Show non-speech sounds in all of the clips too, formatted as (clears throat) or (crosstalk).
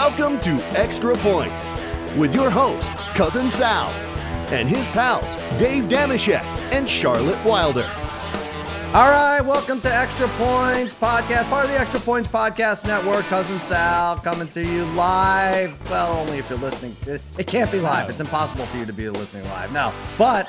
Welcome to Extra Points with your host, Cousin Sal, and his pals, Dave Dameshek and Charlotte Wilder. All right, welcome to Extra Points Podcast, part of the Extra Points Podcast Network. Cousin Sal coming to you live. Well, only if you're listening. It, it can't be live. It's impossible for you to be listening live. No, but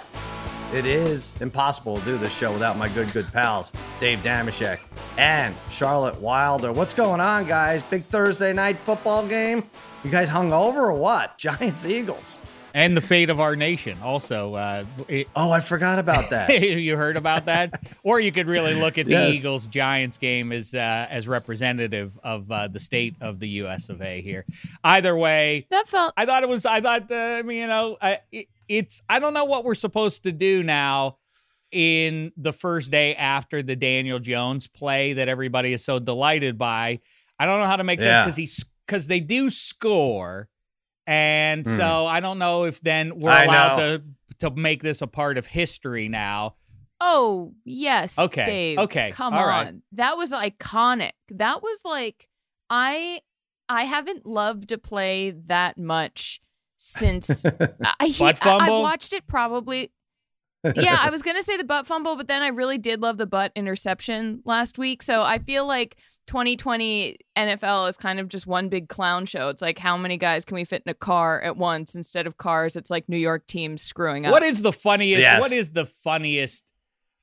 it is impossible to do this show without my good, good pals, Dave Dameshek and Charlotte Wilder. What's going on, guys? Big Thursday night football game. You guys hung over or what? (laughs) Giants, Eagles. and the fate of our nation. Also, uh, it, Oh, I forgot about that. (laughs) you heard about that, or you could really look at the Yes. Eagles Giants game as uh, as representative of uh, the state of the U.S. of A. Here, either way, That felt I thought it was. I thought. Uh, I mean, you know, I, it, it's. I don't know what we're supposed to do now in the first day after the Daniel Jones play that everybody is so delighted by. I don't know how to make sense because he's because they do score, and Hmm. so I don't know if then we're I allowed know. to to make this a part of history now. Oh, yes. Okay, Dave. okay, Come all on. right. That was iconic. That was like I I haven't loved a play that much since (laughs) I, he, Butt I have watched it probably (laughs) yeah, I was gonna say the butt fumble, but then I really did love the butt interception last week. So I feel like 2020 NFL is kind of just one big clown show. It's like how many guys can we fit in a car at once instead of cars? It's like New York teams screwing up. What is the funniest? Yes. What is the funniest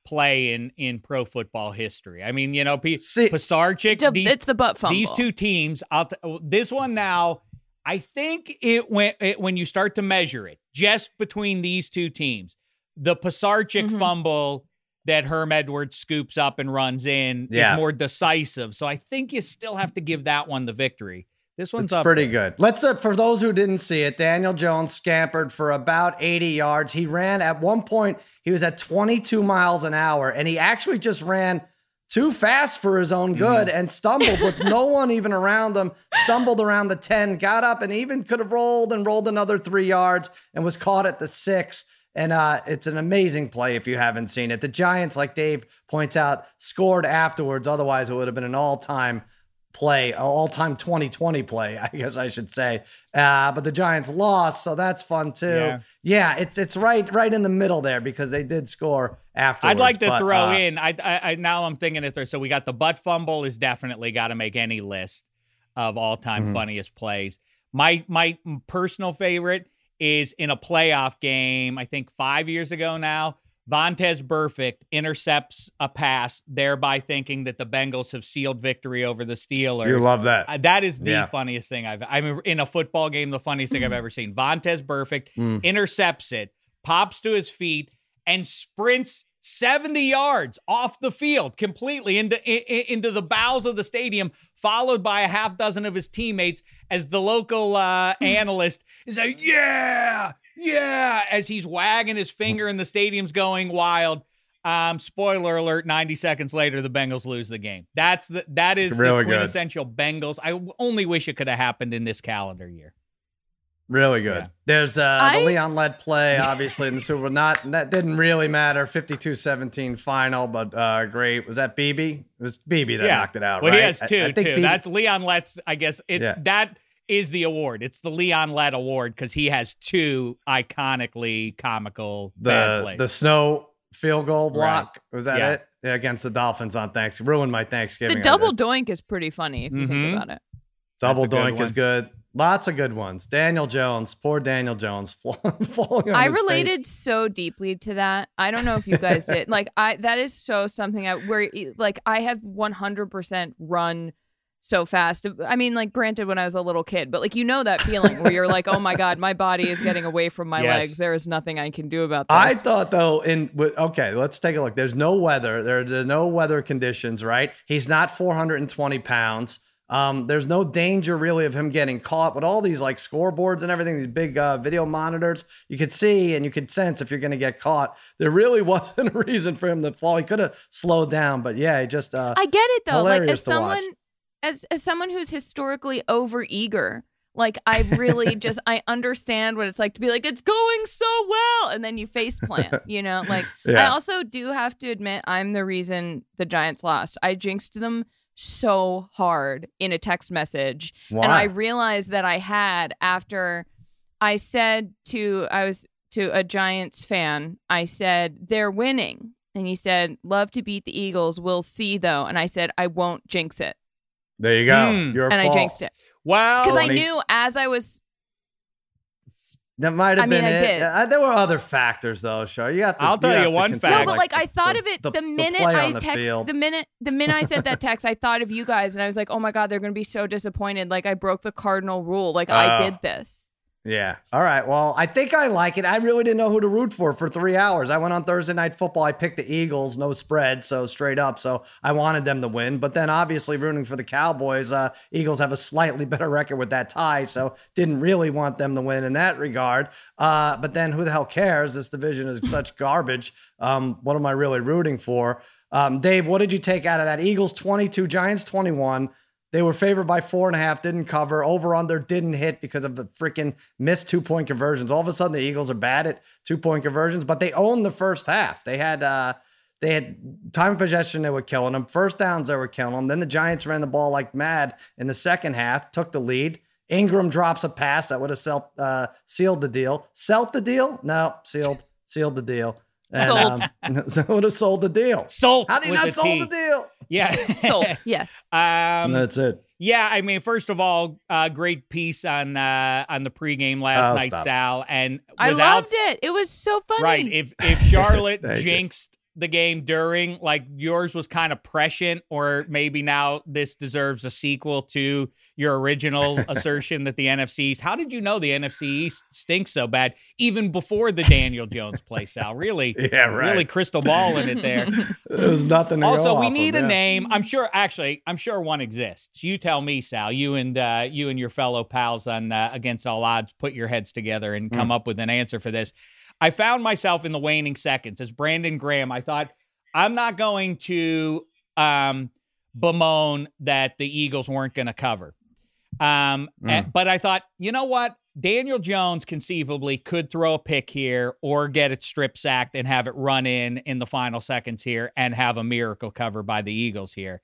play in in pro football history? I mean, you know, P- See- Pisarcik. it's, a- these- it's the butt fumble. These two teams, I'll t- this one now. I think it went it, when you start to measure it just between these two teams. The Pisarcik Mhm. fumble that Herm Edwards scoops up and runs in Yeah. is more decisive. So I think you still have to give that one the victory. This one's It's up pretty there. good. Let's uh, for those who didn't see it, Daniel Jones scampered for about 80 yards. He ran at one point, he was at 22 miles an hour, and he actually just ran too fast for his own good and stumbled with no (laughs) one even around him. Stumbled around the 10, got up and even could have rolled and rolled another three yards and was caught at the six. And uh, it's an amazing play if you haven't seen it. The Giants, like Dave points out, scored afterwards. Otherwise, it would have been an all time play, all time 2020 play, I guess I should say. Uh, but the Giants lost, so that's fun too. Yeah. Yeah, it's it's right right in the middle there because they did score after. I'd like to but, throw uh, in. I, I, I now I'm thinking it there. So we got the butt fumble is definitely got to make any list of all time Mhm. funniest plays. My my personal favorite is in a playoff game. I think five years ago now. Vontaze Burfict intercepts a pass, thereby thinking that the Bengals have sealed victory over the Steelers. You love that. Uh, that is the Yeah. funniest thing I've. I mean, in a football game, the funniest thing I've ever seen. Vontaze Burfict Mm. intercepts it, pops to his feet, and sprints 70 yards off the field completely into into the bowels of the stadium, followed by a half dozen of his teammates as the local uh, (laughs) analyst is like, "Yeah, yeah," as he's wagging his finger and the stadium's going wild. Um, spoiler alert: ninety seconds later, the Bengals lose the game. That's the that is Really the good. quintessential Bengals. I only wish it could have happened in this calendar year. Really good. Yeah. There's uh, I- the Leon Lett play, obviously in the Super Bowl. Not that didn't really matter. 52-17 final, but uh, great. Was that Beebe? It was Beebe that knocked it out. Well, right? he has I- two. I think too. Beebe That's Leon Lett's. I guess it Yeah. that is the award. It's the Leon Lett Award because he has two iconically comical bad the plays. the snow field goal block. Was that Yeah. it? Yeah, against the Dolphins on Thanksgiving Ruined my Thanksgiving. the double doink is pretty funny if you Mhm. think about it. double That's a good doink is good. Lots of good ones. Daniel Jones, poor Daniel Jones, (laughs) falling on I his face. related so deeply to that. I don't know if you guys did. (laughs) Like I that is so something I where like I have 100% run so fast. I mean like granted when I was a little kid, but like you know that feeling where you're like, "Oh my god, my body is getting away from my Yes. legs. There is nothing I can do about this." I thought though, in with- okay, let's take a look. There's no weather. There, there are no weather conditions, right? He's not 420 pounds. Um, there's no danger really of him getting caught with all these like scoreboards and everything, these big uh, video monitors. You could see and you could sense if you're going to get caught. There really (laughs) wasn't a reason for him to fall. He could have slowed down, but yeah, he just uh, I get it though. Like hilarious as to watch. As as someone who's historically over eager, like I really (laughs) just I understand what it's like to be like it's going so well and then you face plant, (laughs) you know? Like I also do have to admit I'm the reason the Giants lost. I jinxed them so hard in a text message. Why? And I realized that I had after I said to I was to a Giants fan, I said, They're winning. And he said, Love to beat the Eagles. We'll see though. And I said, I won't jinx it. There you go. Hmm. Your and fault. I jinxed it. Wow. Because I knew as I was That might have I mean, been I it. did. Uh, there were other factors, though. Sure, you have to. I'll tell have you one consider, fact. No, but like I thought the- of it the- the, the minute play I on the text the minute the minute I sent that text, I thought of you guys and I was like, oh my god, they're gonna be so disappointed. Like I broke the cardinal rule. Like I Oh. did this. Yeah. All right. Well, I think I like it. I really didn't know who to root for for three hours. I went on Thursday night football. I picked the Eagles, no spread, so straight up. So I wanted them to win. But then obviously rooting for the Cowboys. Uh, Eagles have a slightly (laughs) better record with that tie, so didn't really want them to win in that regard. Uh, but then who the hell cares? This division is (laughs) such garbage. Um, what am I really rooting for? Um, Dave, what did you take out of that? Eagles 22, Giants 21. They were favored by four and a half, didn't cover. Over under didn't hit because of the freaking missed two point conversions. All of a sudden, the Eagles are bad at two point conversions, but they owned the first half. They had uh, they had time of possession. They were killing them. First downs, they were killing them. Then the Giants ran the ball like mad in the second half, took the lead. Engram drops a pass that would have sealed, uh, sealed the deal. Sealed the deal? No, sealed sealed the deal. Sold. Um, (laughs) so would have sold the deal. Salt How do you not sold the deal? Yeah. (laughs) Sold. (laughs) yes. um, That's it. Yeah, I mean, first of all, uh, great piece on uh, on the pregame last Oh, night, stop. Sal. And I loved it. It was so funny. Right, if if Charlotte (laughs) Thank you. jinxed the game during, like yours was kind of prescient, or maybe now this deserves a sequel to your original (laughs) assertion that the NFC's. How did you know the NFC East stinks so bad even before the Daniel Jones play, Sal? Really, (laughs) Yeah, right. really crystal ball in it there. (laughs) There's nothing. Also, we need of, a yeah. name. I'm sure. Actually, I'm sure one exists. You tell me, Sal. You and uh, you and your fellow pals on uh, Against All Odds put your heads together and come up with an answer for this. I found myself in the waning seconds as Brandon Graham. I thought I'm not going to um, bemoan that the Eagles weren't going to cover. Um, Hmm. eh, but I thought, you know what? Daniel Jones conceivably could throw a pick here or get it strip sacked and have it run in in the final seconds here and have a miracle cover by the Eagles here.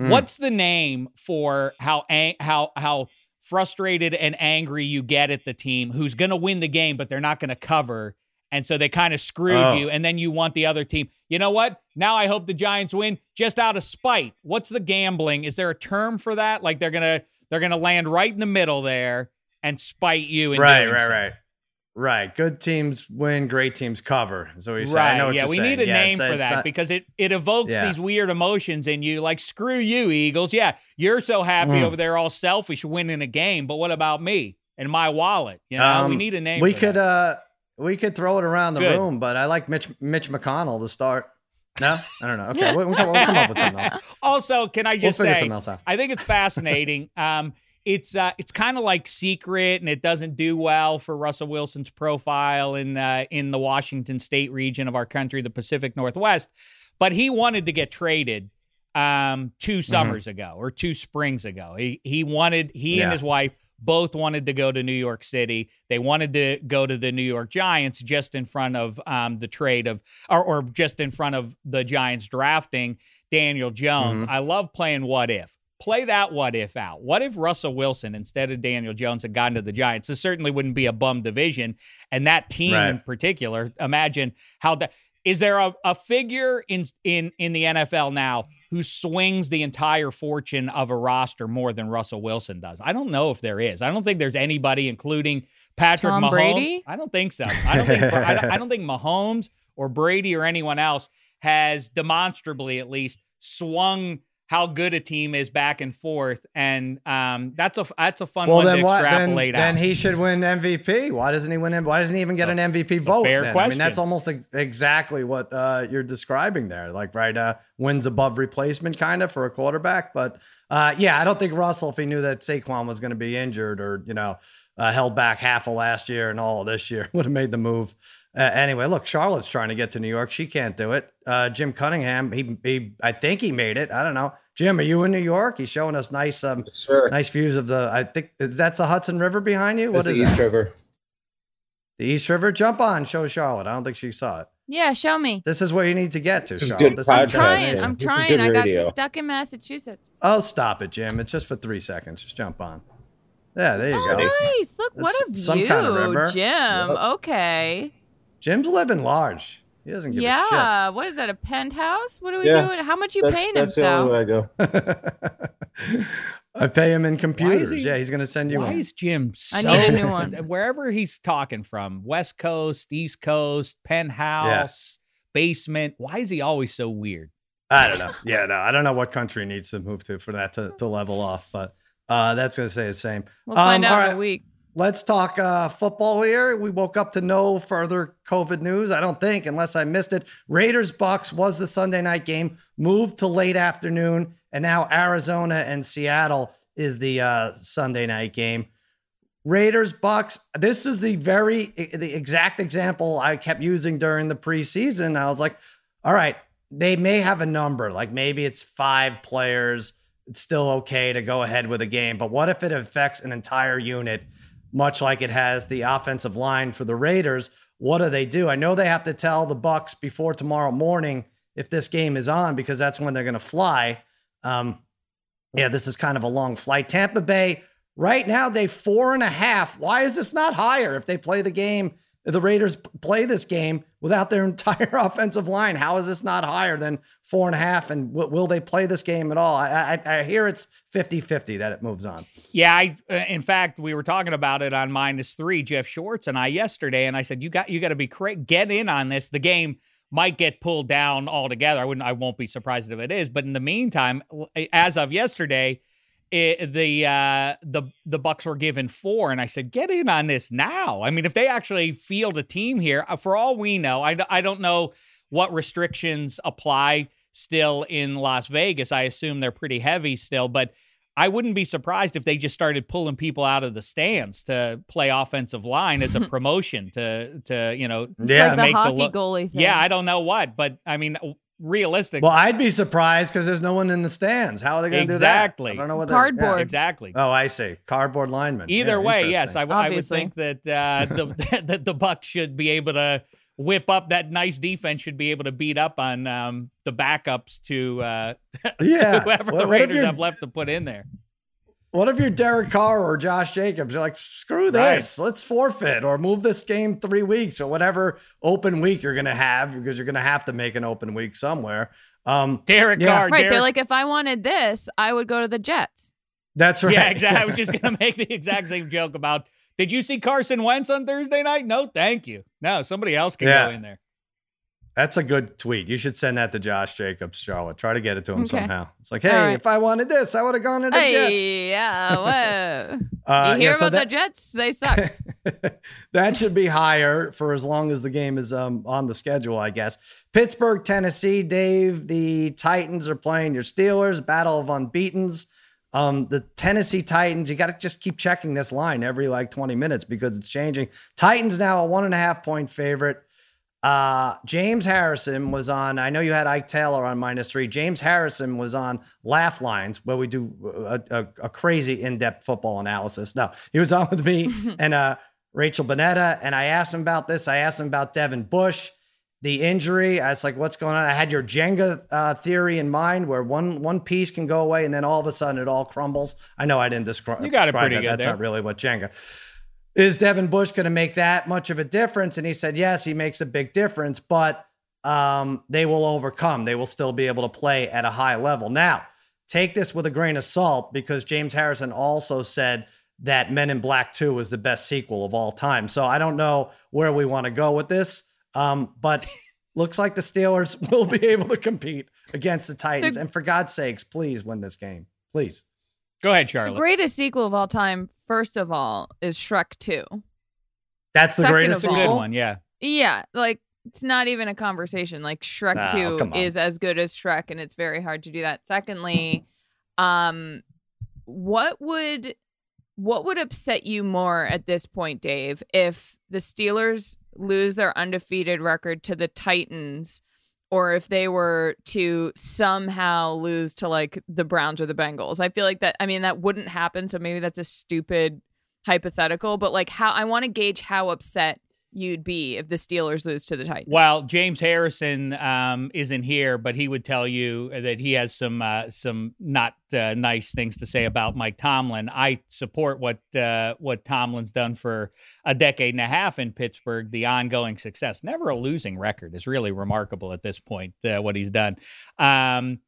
Mm. What's the name for how how how frustrated and angry you get at the team who's going to win the game but they're not going to cover and so they kind of screwed Oh. you and then you want the other team. You know what? Now I hope the Giants win just out of spite. What's the gambling? Is there a term for that? Like they're going to they're going to land right in the middle there and spite you Right, right, so. right, right. Good teams win. Great teams cover. So we say. I know Right. Yeah, we saying. need a Yeah, name for that not- because it it evokes Yeah. these weird emotions in you. Like, screw you, Eagles. Yeah, you're so happy Mm. over there, all selfish, winning a game. But what about me and my wallet? You know, we Um, need a name. We could that. uh we could throw it around the Good. room, but I like Mitch Mitch McConnell to start. No, I don't know. Okay, we'll, we'll come, we'll come up with something else. (laughs) also, can I We'll just say, something else out. I think it's fascinating. (laughs) um, it's uh, it's kind of like secret, and it doesn't do well for Russell Wilson's profile in uh, in the Washington State region of our country, the Pacific Northwest. But he wanted to get traded um, two Mm-hmm. summers ago or two springs ago. He he wanted he and his wife both wanted to go to New York City. They wanted to go to the New York Giants just in front of um, the trade of, or, or just in front of the Giants drafting Daniel Jones. Mhm. I love playing what if. Play that what if out. What if Russell Wilson instead of Daniel Jones had gotten to the Giants? This certainly wouldn't be a bum division. And that team Right. in particular, imagine how that is there a, a figure in in in the NFL now who swings the entire fortune of a roster more than Russell Wilson does? I don't know if there is. I don't think there's anybody, including Patrick Tom Mahomes. Brady? I don't think so. I don't think I don't, I don't think (laughs) Mahomes or Brady or anyone else has demonstrably at least swung how good a team is back and forth, and um, that's a that's a fun Well, one then to what? Then, extrapolate then out. he should win MVP. Why doesn't he win? Why doesn't he even get It's an MVP vote? fair then? I mean, that's almost ex- exactly what uh, you're describing there. Like, right, uh, wins above replacement, kind of for a quarterback. But uh, yeah, I don't think Russell, if he knew that Saquon was going to be injured or you know uh, held back half of last year and all of this year, (laughs) would have made the move. Uh, anyway, look, Charlotte's trying to get to New York. She can't do it. Uh, Jim Cunningham, he, he, I think he made it. I don't know. Jim, are you in New York? He's showing us nice, um, Sure. nice views of the. I think is that's the Hudson River behind you. What That's is the East that? River. The East River, jump on, show Charlotte. I don't think she saw it. Yeah, show me. This is where you need to get to, Charlotte. This podcast. I'm trying. I'm trying. I got radio. stuck in Massachusetts. Oh, stop it, Jim. It's just for three seconds. Just jump on. Yeah, there you Oh, go. nice. Look, what a That's some view, kind of river. Jim. Okay. Jim's living large. He doesn't give a shit. Yeah. What is that? A penthouse? What are we Yeah. doing? How much you That's, paying him, that's the only way I go. (laughs) I pay him in computers. he- yeah, he's going to send you Why one. is Jim so I need a new one. (laughs) wherever he's talking from, West Coast, East Coast, penthouse, basement, why is he always so weird? I don't know. Yeah, no, I don't know what country needs to move to for that to, to level off, but uh, that's going to say the same. We'll find Um, out all in a week. Let's talk uh, football here. We woke up to no further COVID news, I don't think, unless I missed it. Raiders Bucks was the Sunday night game, moved to late afternoon, and now Arizona and Seattle is the uh, Sunday night game. Raiders Bucks. This is the very the exact example I kept using during the preseason. I was like, all right, they may have a number, like maybe it's five players. It's still okay to go ahead with a game, but what if it affects an entire unit? Much like it has the offensive line for the Raiders. What do they do? I know they have to tell the Bucks before tomorrow morning if this game is on because that's when they're going to fly. Um, yeah, this is kind of a long flight. Tampa Bay right now they four and a half. Why is this not higher if they play the game? The Raiders play this game without their (laughs) entire offensive line. How is this not higher than four and a half? And w- will they play this game at all? I, I, I hear it's 50 50 that it moves on. Yeah, I uh, in fact we were talking about it on minus three, Geoff Schwartz and I yesterday, and I said you got you got to be cra- get in on this. The game might get pulled down altogether. I wouldn't. I won't be surprised if it is. But in the meantime, as of yesterday, it, the uh, the the Bucks were given four, and I said get in on this now. I mean, if they actually field a team here, uh, for all we know, I I don't know what restrictions apply still in Las Vegas. I assume they're pretty heavy still, but I wouldn't be surprised if they just started pulling people out of the stands to play offensive line as a (laughs) promotion to to you know It's Yeah, like the make the hockey look- goalie thing. yeah I don't know what, but I mean realistic Well, I'd be surprised because there's no one in the stands. How are they going to Exactly. do that? Exactly. I don't know what they're- Cardboard. yeah. exactly. Oh, I see. Cardboard lineman. Either Yeah, way, yes. I, I would think that uh, (laughs) the (laughs) that the Bucks should be able to whip up that nice defense. Should be able to beat up on um, the backups to uh, (laughs) yeah. whoever What- the what Raiders have left to put in there. What if you're Derek Carr or Josh Jacobs? You're like, screw this. Let's forfeit or move this game three weeks or whatever open week you're going to have because you're going to have to make an open week somewhere. Um, Derek Yeah. Carr, Right. Derek, They're like, if I wanted this, I would go to the Jets. that's right. yeah, exactly. I was (laughs) just gonna make the exact same joke about. Did you see Carson Wentz on Thursday night? No, thank you. No, somebody else can Yeah. go in there. That's a good tweet. You should send that to Josh Jacobs, Charlotte. Try to get it to him Okay. somehow. It's like, hey, right. if I wanted this, I would have gone to the Jets. Hey, yeah. What? (laughs) Uh, you hear yeah, so about that- the Jets? They suck. (laughs) that should be higher for as long as the game is um, on the schedule, I guess. Pittsburgh, Tennessee, Dave. The Titans are playing your Steelers. Battle of unbeaten's. Um, the Tennessee Titans. You got to just keep checking this line every like 20 minutes because it's changing. Titans now a one and a half point favorite. Uh, James Harrison was on. I know you had Ike Taylor on minus three. James Harrison was on Laugh Lines, where we do a, a, a crazy in-depth football analysis. No, he was (laughs) on with me (laughs) and uh, Rachel Bonnetta, and I asked him about this. I asked him about Devin Bush, the injury. I was like, "What's going on?" I had your Jenga uh, theory in mind, where one one piece can go away, and then all of a sudden it all crumbles. I know I didn't descri- You got it describe pretty that. good That's there. not really what Jenga is Devin Bush going to make that much of a difference? And he said, yes, he makes a big difference, but um, they will overcome. They will still be able to play at a high level. Now, take this with a grain of salt because James Harrison also said that Men in Black 2 was the best sequel of all time. So I don't know where we want to go with this, um, but (laughs) looks like the Steelers (laughs) will be able to compete against the Titans. And for God's sakes, please win this game. Please. Go ahead, the Charlotte. greatest sequel of all time, first of all, is Shrek 2. That's the Second greatest of It's a all- good sequel? one. Yeah. Yeah, like it's not even a conversation. Like Shrek Oh, 2 is as good as Shrek and it's very hard to do that. Secondly, um what would what would upset you more at this point, Dave, if the Steelers lose their undefeated record to the Titans or if they were to somehow lose to like the Browns or the Bengals? I feel like that I mean that wouldn't happen, so maybe that's a stupid hypothetical, but like how I want to gauge how upset you'd be if the Steelers lose to the Titans. Well, James Harrison um, isn't here, but he would tell you that he has some uh, some not uh, nice things to say about Mike Tomlin. I support what uh, what Tomlin's done for a decade and a half in Pittsburgh. The ongoing success, never a losing record, is really remarkable at this point. Uh, what he's done. Um,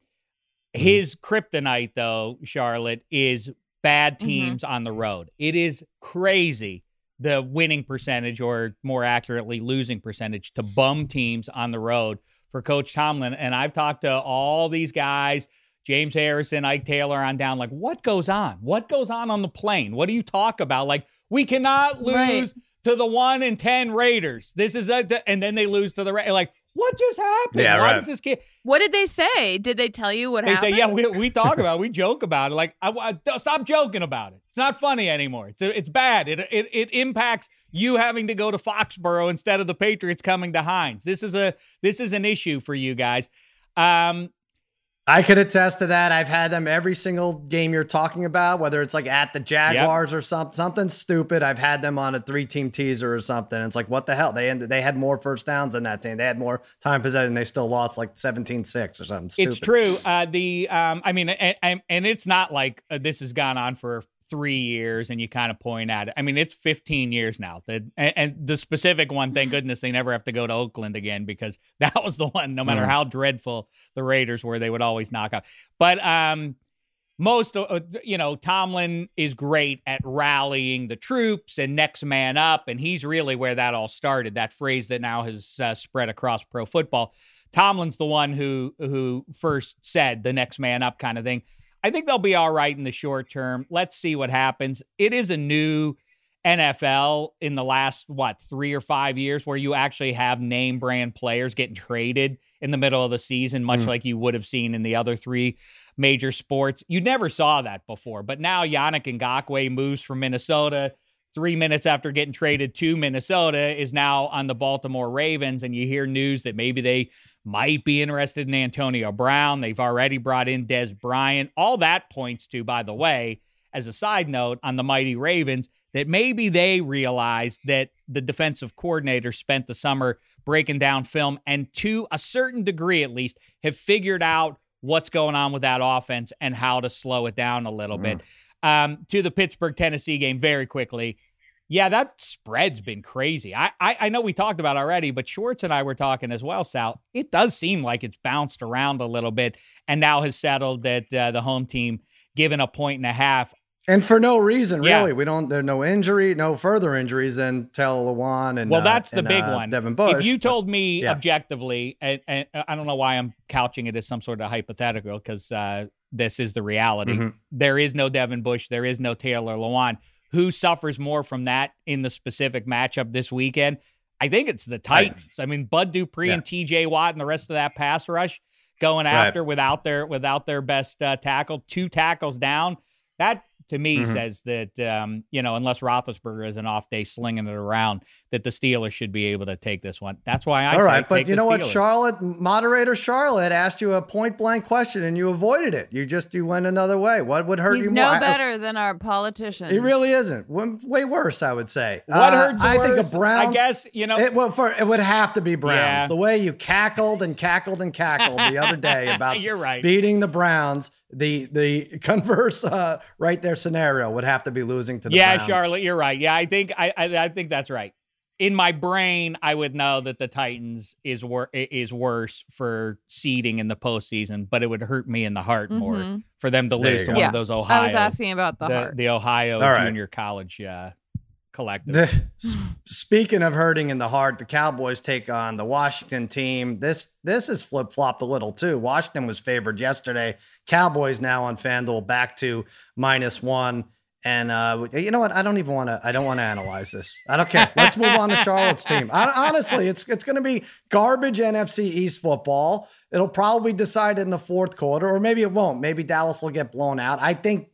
his kryptonite, though, Charlotte, is bad mm-hmm. teams mm-hmm. on the road. It is crazy the winning percentage, or more accurately, losing percentage to bum teams on the road for Coach Tomlin. And I've talked to all these guys, James Harrison, Ike Taylor, on down. Like, what goes on? What goes on on the plane? What do you talk about? Like, we cannot lose right. to the one and ten Raiders. This is a, and then they lose to the like. What just happened? Yeah, Why right. does this kid? What did they say? Did they tell you what they happened? They say, yeah, we, we talk (laughs) about it. We joke about it. Like, I, I, stop joking about it. It's not funny anymore. It's it's bad. It, it it impacts you having to go to Foxborough instead of the Patriots coming to Heinz. This is a this is an issue for you guys. Um, I could attest to that. I've had them every single game you're talking about, whether it's like at the Jaguars yep. or something, something stupid. I've had them on a three team teaser or something. It's like, what the hell? They ended, they had more first downs than that team. They had more time possession. And they still lost like 17 6 or something stupid. It's true. Uh, the, um, I mean, and, and, it's not like uh, this has gone on for three years and you kind of point at it. I mean, it's 15 years now. That and, and, the specific one, thank (laughs) goodness they never have to go to Oakland again because (laughs) that was the one. No matter mm. how dreadful the Raiders were, they would always knock out. But um, most, uh, you know, Tomlin is great at rallying the troops and next man up, and he's really where that all started. That phrase that now has uh, spread across pro football. Tomlin's the one who who first said the next man up kind of thing. I think they'll be all right in the short term. Let's see what happens. It is a new NFL in the last, what, three or five years where you actually have name brand players getting traded in the middle of the season, much mm. like you would have seen in the other three major sports. You never saw that before. But now Yannick Ngakoue moves from Minnesota three minutes after getting traded to Minnesota, is now on the Baltimore Ravens. And you hear news that maybe they might be interested in Antonio Brown. They've already brought in Dez Bryant. All that points to, by the way, as a side note on the mighty Ravens, that maybe they realized that the defensive coordinator spent the summer breaking down film and to a certain degree at least have figured out what's going on with that offense and how to slow it down a little mm. bit. Um, to the Pittsburgh Tennessee game very quickly. Yeah, that spread's been crazy. I, I, I know we talked about already, but Schwartz and I were talking as well, Sal. It does seem like it's bounced around a little bit and now has settled that uh, the home team given a point and a half. And for no reason, yeah. really. We don't. There's no injury, no further injuries than Taylor Lewan and well, that's uh, the and, big uh, one. Devin Bush. If you told me yeah. objectively, and, and, I don't know why I'm couching it as some sort of hypothetical because uh, this is the reality. Mm-hmm. There is no Devin Bush. There is no Taylor Lewan who suffers more from that in the specific matchup this weekend? I think it's the Titans. I mean, Bud Dupree yeah. and T.J. Watt and the rest of that pass rush going after right. without their without their best uh, tackle, two tackles down. That to me mm-hmm. says that um, you know unless Roethlisberger is an off day slinging it around, that the Steelers should be able to take this one. That's why I all right. But you know Steelers. what, Charlotte moderator Charlotte asked you a point blank question and you avoided it. You just you went another way. What would hurt He's you no more? better I, than our politicians. He really isn't. Way worse, I would say. What uh, hurts? I worse? think a Browns. I guess you know. It, well, for, it would have to be Browns. Yeah. The way you cackled and cackled and cackled the other day (laughs) about You're right. beating the Browns the the converse uh, right there scenario would have to be losing to the Browns. yeah Browns. Charlotte you're right yeah I think I, I, I think that's right in my brain I would know that the Titans is wor- is worse for seeding in the postseason but it would hurt me in the heart mm-hmm. more for them to lose to one yeah. of those Ohio I was asking about the, the heart the Ohio right. junior college uh, collective. Speaking of hurting in the heart, the Cowboys take on the Washington team. This this is flip flopped a little too. Washington was favored yesterday. Cowboys now on FanDuel back to minus one. And uh, you know what? I don't even want to. I don't want to analyze this. I don't care. Let's move on to Charlotte's team. I, honestly, it's it's going to be garbage NFC East football. It'll probably decide in the fourth quarter, or maybe it won't. Maybe Dallas will get blown out. I think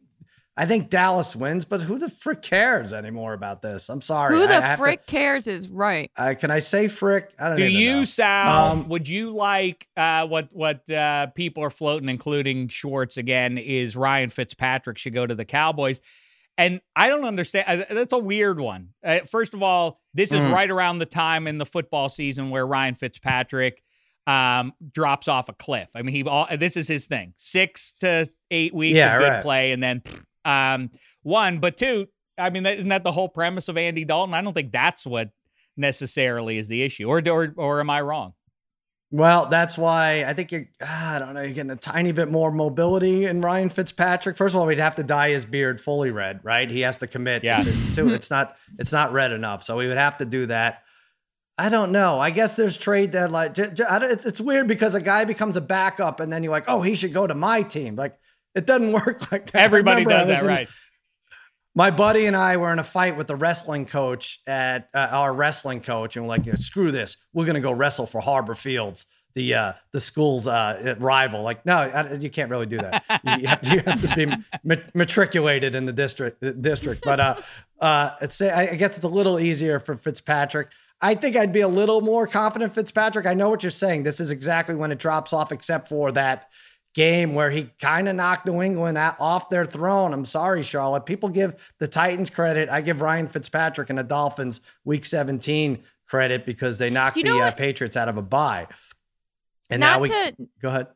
I think Dallas wins, but who the frick cares anymore about this? I'm sorry. Who the frick to, cares is right. Uh, can I say frick? I don't. Do you, know. Sal? Um, would you like uh, what what uh, people are floating, including Schwartz again? Is Ryan Fitzpatrick should go to the Cowboys? And I don't understand. That's a weird one. Uh, first of all, this is Mhm. right around the time in the football season where Ryan Fitzpatrick um, drops off a cliff. I mean, he all this is his thing: six to eight weeks Yeah, of good right. play, and then um, one, but two. I mean, isn't that the whole premise of Andy Dalton? I don't think that's what necessarily is the issue, or or or am I wrong? Well, that's why I think you're, ah, I don't know, you're getting a tiny bit more mobility in Ryan Fitzpatrick. First of all, we'd have to dye his beard fully red, right? He has to commit. Yeah. It's, it's too, it's not, it's not red enough. So we would have to do that. I don't know. I guess there's trade deadline. J- j- I don't- It's, it's weird because a guy becomes a backup and then you're like, oh, he should go to my team. Like it doesn't (laughs) work like that. Everybody does that, in- right? My buddy and I were in a fight with the wrestling coach at uh, our wrestling coach, and we're like, "Screw this! We're gonna go wrestle for Harborfields, the uh, the school's uh, rival." Like, no, I, you can't really do that. You, (laughs) you have to, you have to be ma- matriculated in the district district. But uh, uh, I guess it's a little easier for Fitzpatrick. I think I'd be a little more confident Fitzpatrick. I know what you're saying. This is exactly when it drops off, except for that game where he kind of knocked New England off their throne. I'm sorry, Charlotte. People give the Titans credit. I give Ryan Fitzpatrick and the Dolphins Week 17 credit because they knocked the uh, Patriots out of a bye. And Not now we to go ahead.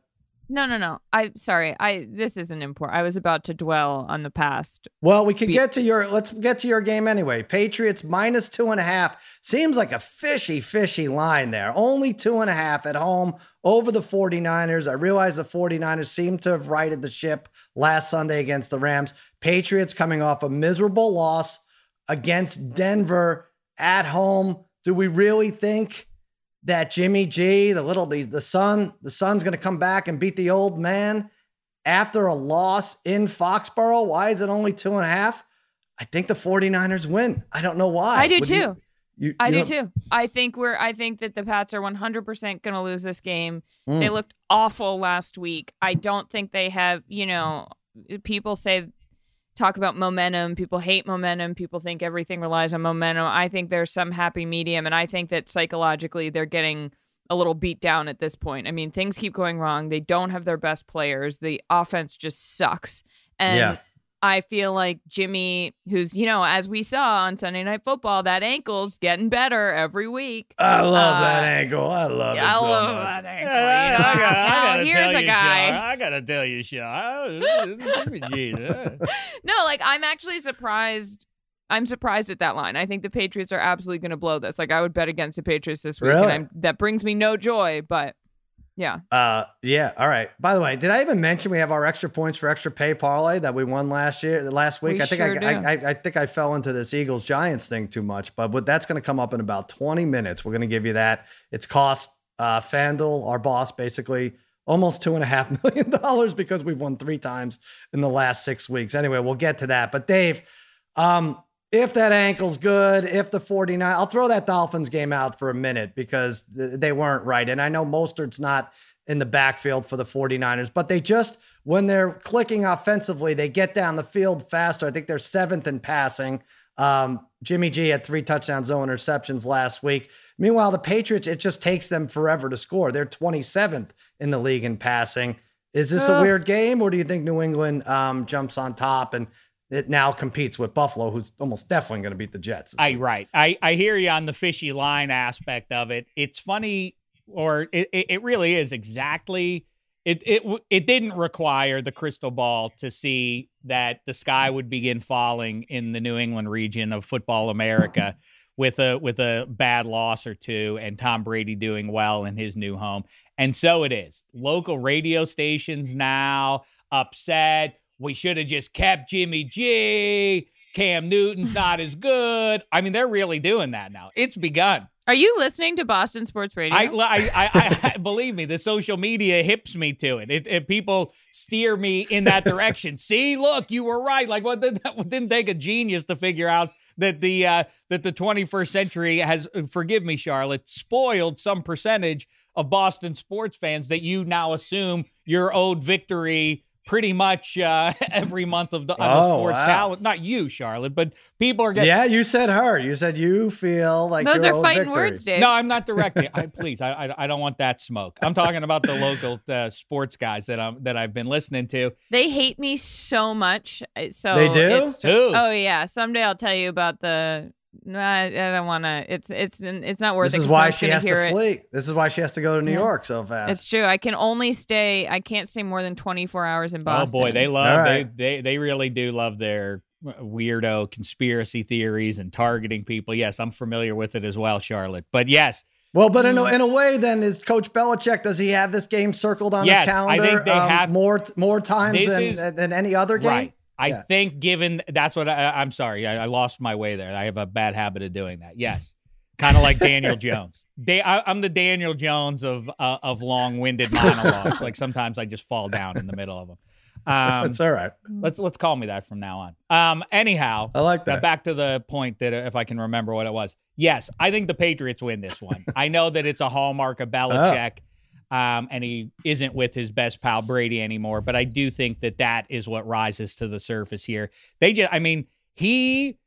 No no no. I sorry. I this isn't important. I was about to dwell on the past. Well, we could Be- get to your let's get to your game anyway. Patriots minus two and a half seems like a fishy, fishy line there. Only two and a half at home over the 49ers. I realize the 49ers seem to have righted the ship last Sunday against the Rams. Patriots coming off a miserable loss against Denver at home. Do we really think that Jimmy G, the little the, the son, the son's gonna come back and beat the old man? after a loss in Foxborough. Why is it only two and a half? I think the 49ers win. I don't know why. I do Would you- too. you- I you do too. I think we're. I think that the Pats are 100% going to lose this game. Mm. They looked awful last week. I don't think they have. You know, people say talk about momentum. People hate momentum. People think everything relies on momentum. I think there's some happy medium, and I think that psychologically they're getting a little beat down at this point. I mean, things keep going wrong. They don't have their best players. The offense just sucks. And Yeah. I feel like Jimmy, who's, you know, as we saw on Sunday Night Football, that ankle's getting better every week. I love Uh, that ankle. I love it I so love much. that ankle. I, you know? gotta, I gotta here's tell a you, guy. Sean. I gotta tell you, Sean. (laughs) (laughs) No, like I'm actually surprised. I'm surprised at that line. I think the Patriots are absolutely going to blow this. Like I would bet against the Patriots this week, Really? and I'm, that brings me no joy. But yeah, Uh, yeah. All right. By the way, did I even mention we have our extra points for extra pay parlay that we won last year, last week? We I think sure. I, I, I, I think I fell into this Eagles Giants thing too much, but what that's going to come up in about 20 minutes. We're going to give you that. It's cost uh, FanDuel, our boss, basically almost two and a half (laughs) million dollars because we've won three times in the last six weeks. Anyway, we'll get to that. But Dave, um, if that ankle's good, if the 49, I'll throw that Dolphins game out for a minute because th- they weren't right. And I know Mostert's not in the backfield for the 49ers, but they just, when they're clicking offensively, they get down the field faster. I think they're seventh in passing. Um, Jimmy G had three touchdowns, no interceptions last week. Meanwhile, the Patriots, it just takes them forever to score. They're 27th in the league in passing. Is this a weird game, or do you think New England um, jumps on top and it now competes with Buffalo, who's almost definitely going to beat the Jets? I week? right. I I hear you on the fishy line aspect of it. It's funny, or it it, it really is exactly. It it it didn't require the crystal ball to see that the sky would begin falling in the New England region of football America (laughs) with a with a bad loss or two and Tom Brady doing well in his new home. And so it is. Local radio stations now upset. We should have just kept Jimmy G. Cam Newton's (laughs) not as good. I mean, they're really doing that now. It's begun. are you listening to Boston Sports Radio? I, I, I, (laughs) I believe me. The social media hips me to it. It, it. People steer me in that (laughs) direction. See, look, you were right. Like, what did that didn't take a genius to figure out that the uh, that the 21st century has. Forgive me, Charlotte, spoiled some percentage of Boston sports fans that you now assume your owed victory pretty much uh, (laughs) every month of the, on the Oh, sports wow. calendar. Not you, Charlotte, but people are getting. Yeah, you said her. You said you feel like Those your are own fighting victory. words, Dave. No, I'm not (laughs) directing. I please, I, I, I don't want that smoke. I'm talking about the local uh, sports guys that I'm that I've been listening to. They hate me so much. uh, So They do? it's- Who? Oh yeah. Someday I'll tell you about the No, I, I don't want to. It's it's it's not worth This it. is 'cause why she gonna has to it. This is why she has to go to New Yeah. York so fast. It's true. I can only stay. I can't stay more than 24 hours in Boston. Oh boy, they love All they, they they really do love their weirdo conspiracy theories and targeting people. Yes, I'm familiar with it as well, Charlotte. But yes, Well, but in a, in a way, then is Coach Belichick? Does he have this game circled on Yes, his I calendar? think they um, have- more more times than, is- than any other game. right. I Yeah. think given that's what I, I'm sorry, I, I lost my way there. I have a bad habit of doing that. Yes, (laughs) kind of like Daniel Jones. Da- I, I'm the Daniel Jones of uh, of long-winded (laughs) monologues. like sometimes I just fall down in the middle of them. Um, That's all right. let's let's call me that from now on. Um, anyhow, I like that. back to the point that uh, if I can remember what it was. Yes, I think the Patriots win this one. (laughs) I know that it's a hallmark of Belichick, um, and he isn't with his best pal Brady anymore. But I do think that that is what rises to the surface here. They just, I mean, he.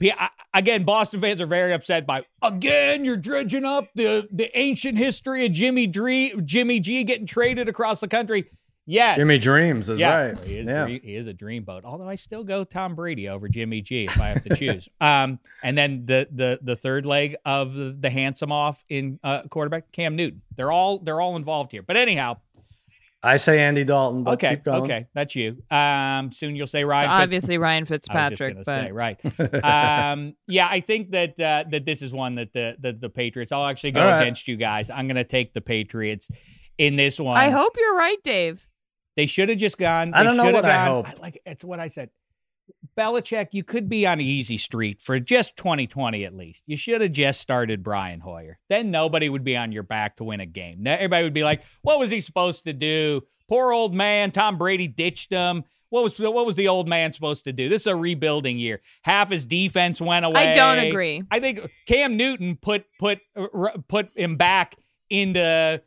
he I- again, Boston fans are very upset by again. You're dredging up the the ancient history of Jimmy Dree, Jimmy G getting traded across the country. Yes, Jimmy Dreams is yeah, right. He is, yeah. dre- he is a dreamboat. Although I still go Tom Brady over Jimmy G if I have to choose. (laughs) um, and then the the the third leg of the, the handsome off in uh, quarterback Cam Newton. They're all they're all involved here. But anyhow, I say Andy Dalton. But okay, keep going. okay, that's you. Um, soon you'll say So Ryan. Fitz- obviously Ryan I was Fitzpatrick, just but gonna say right. (laughs) um, yeah, I think that uh, that this is one that the the, the Patriots. I'll actually go All right. against you guys. I'm going to take the Patriots in this one. I hope you're right, Dave. They should have just gone. I don't know should have what I gone- hope. like it's what I said. Belichick, you could be on easy street for just 2020 at least. You should have just started Brian Hoyer. Then nobody would be on your back to win a game. Now Everybody would be like, "What was he supposed to do? Poor old man. Tom Brady ditched him. What was what was the old man supposed to do? This is a rebuilding year. Half his defense went away. I don't agree. I think Cam Newton put put uh, put him back into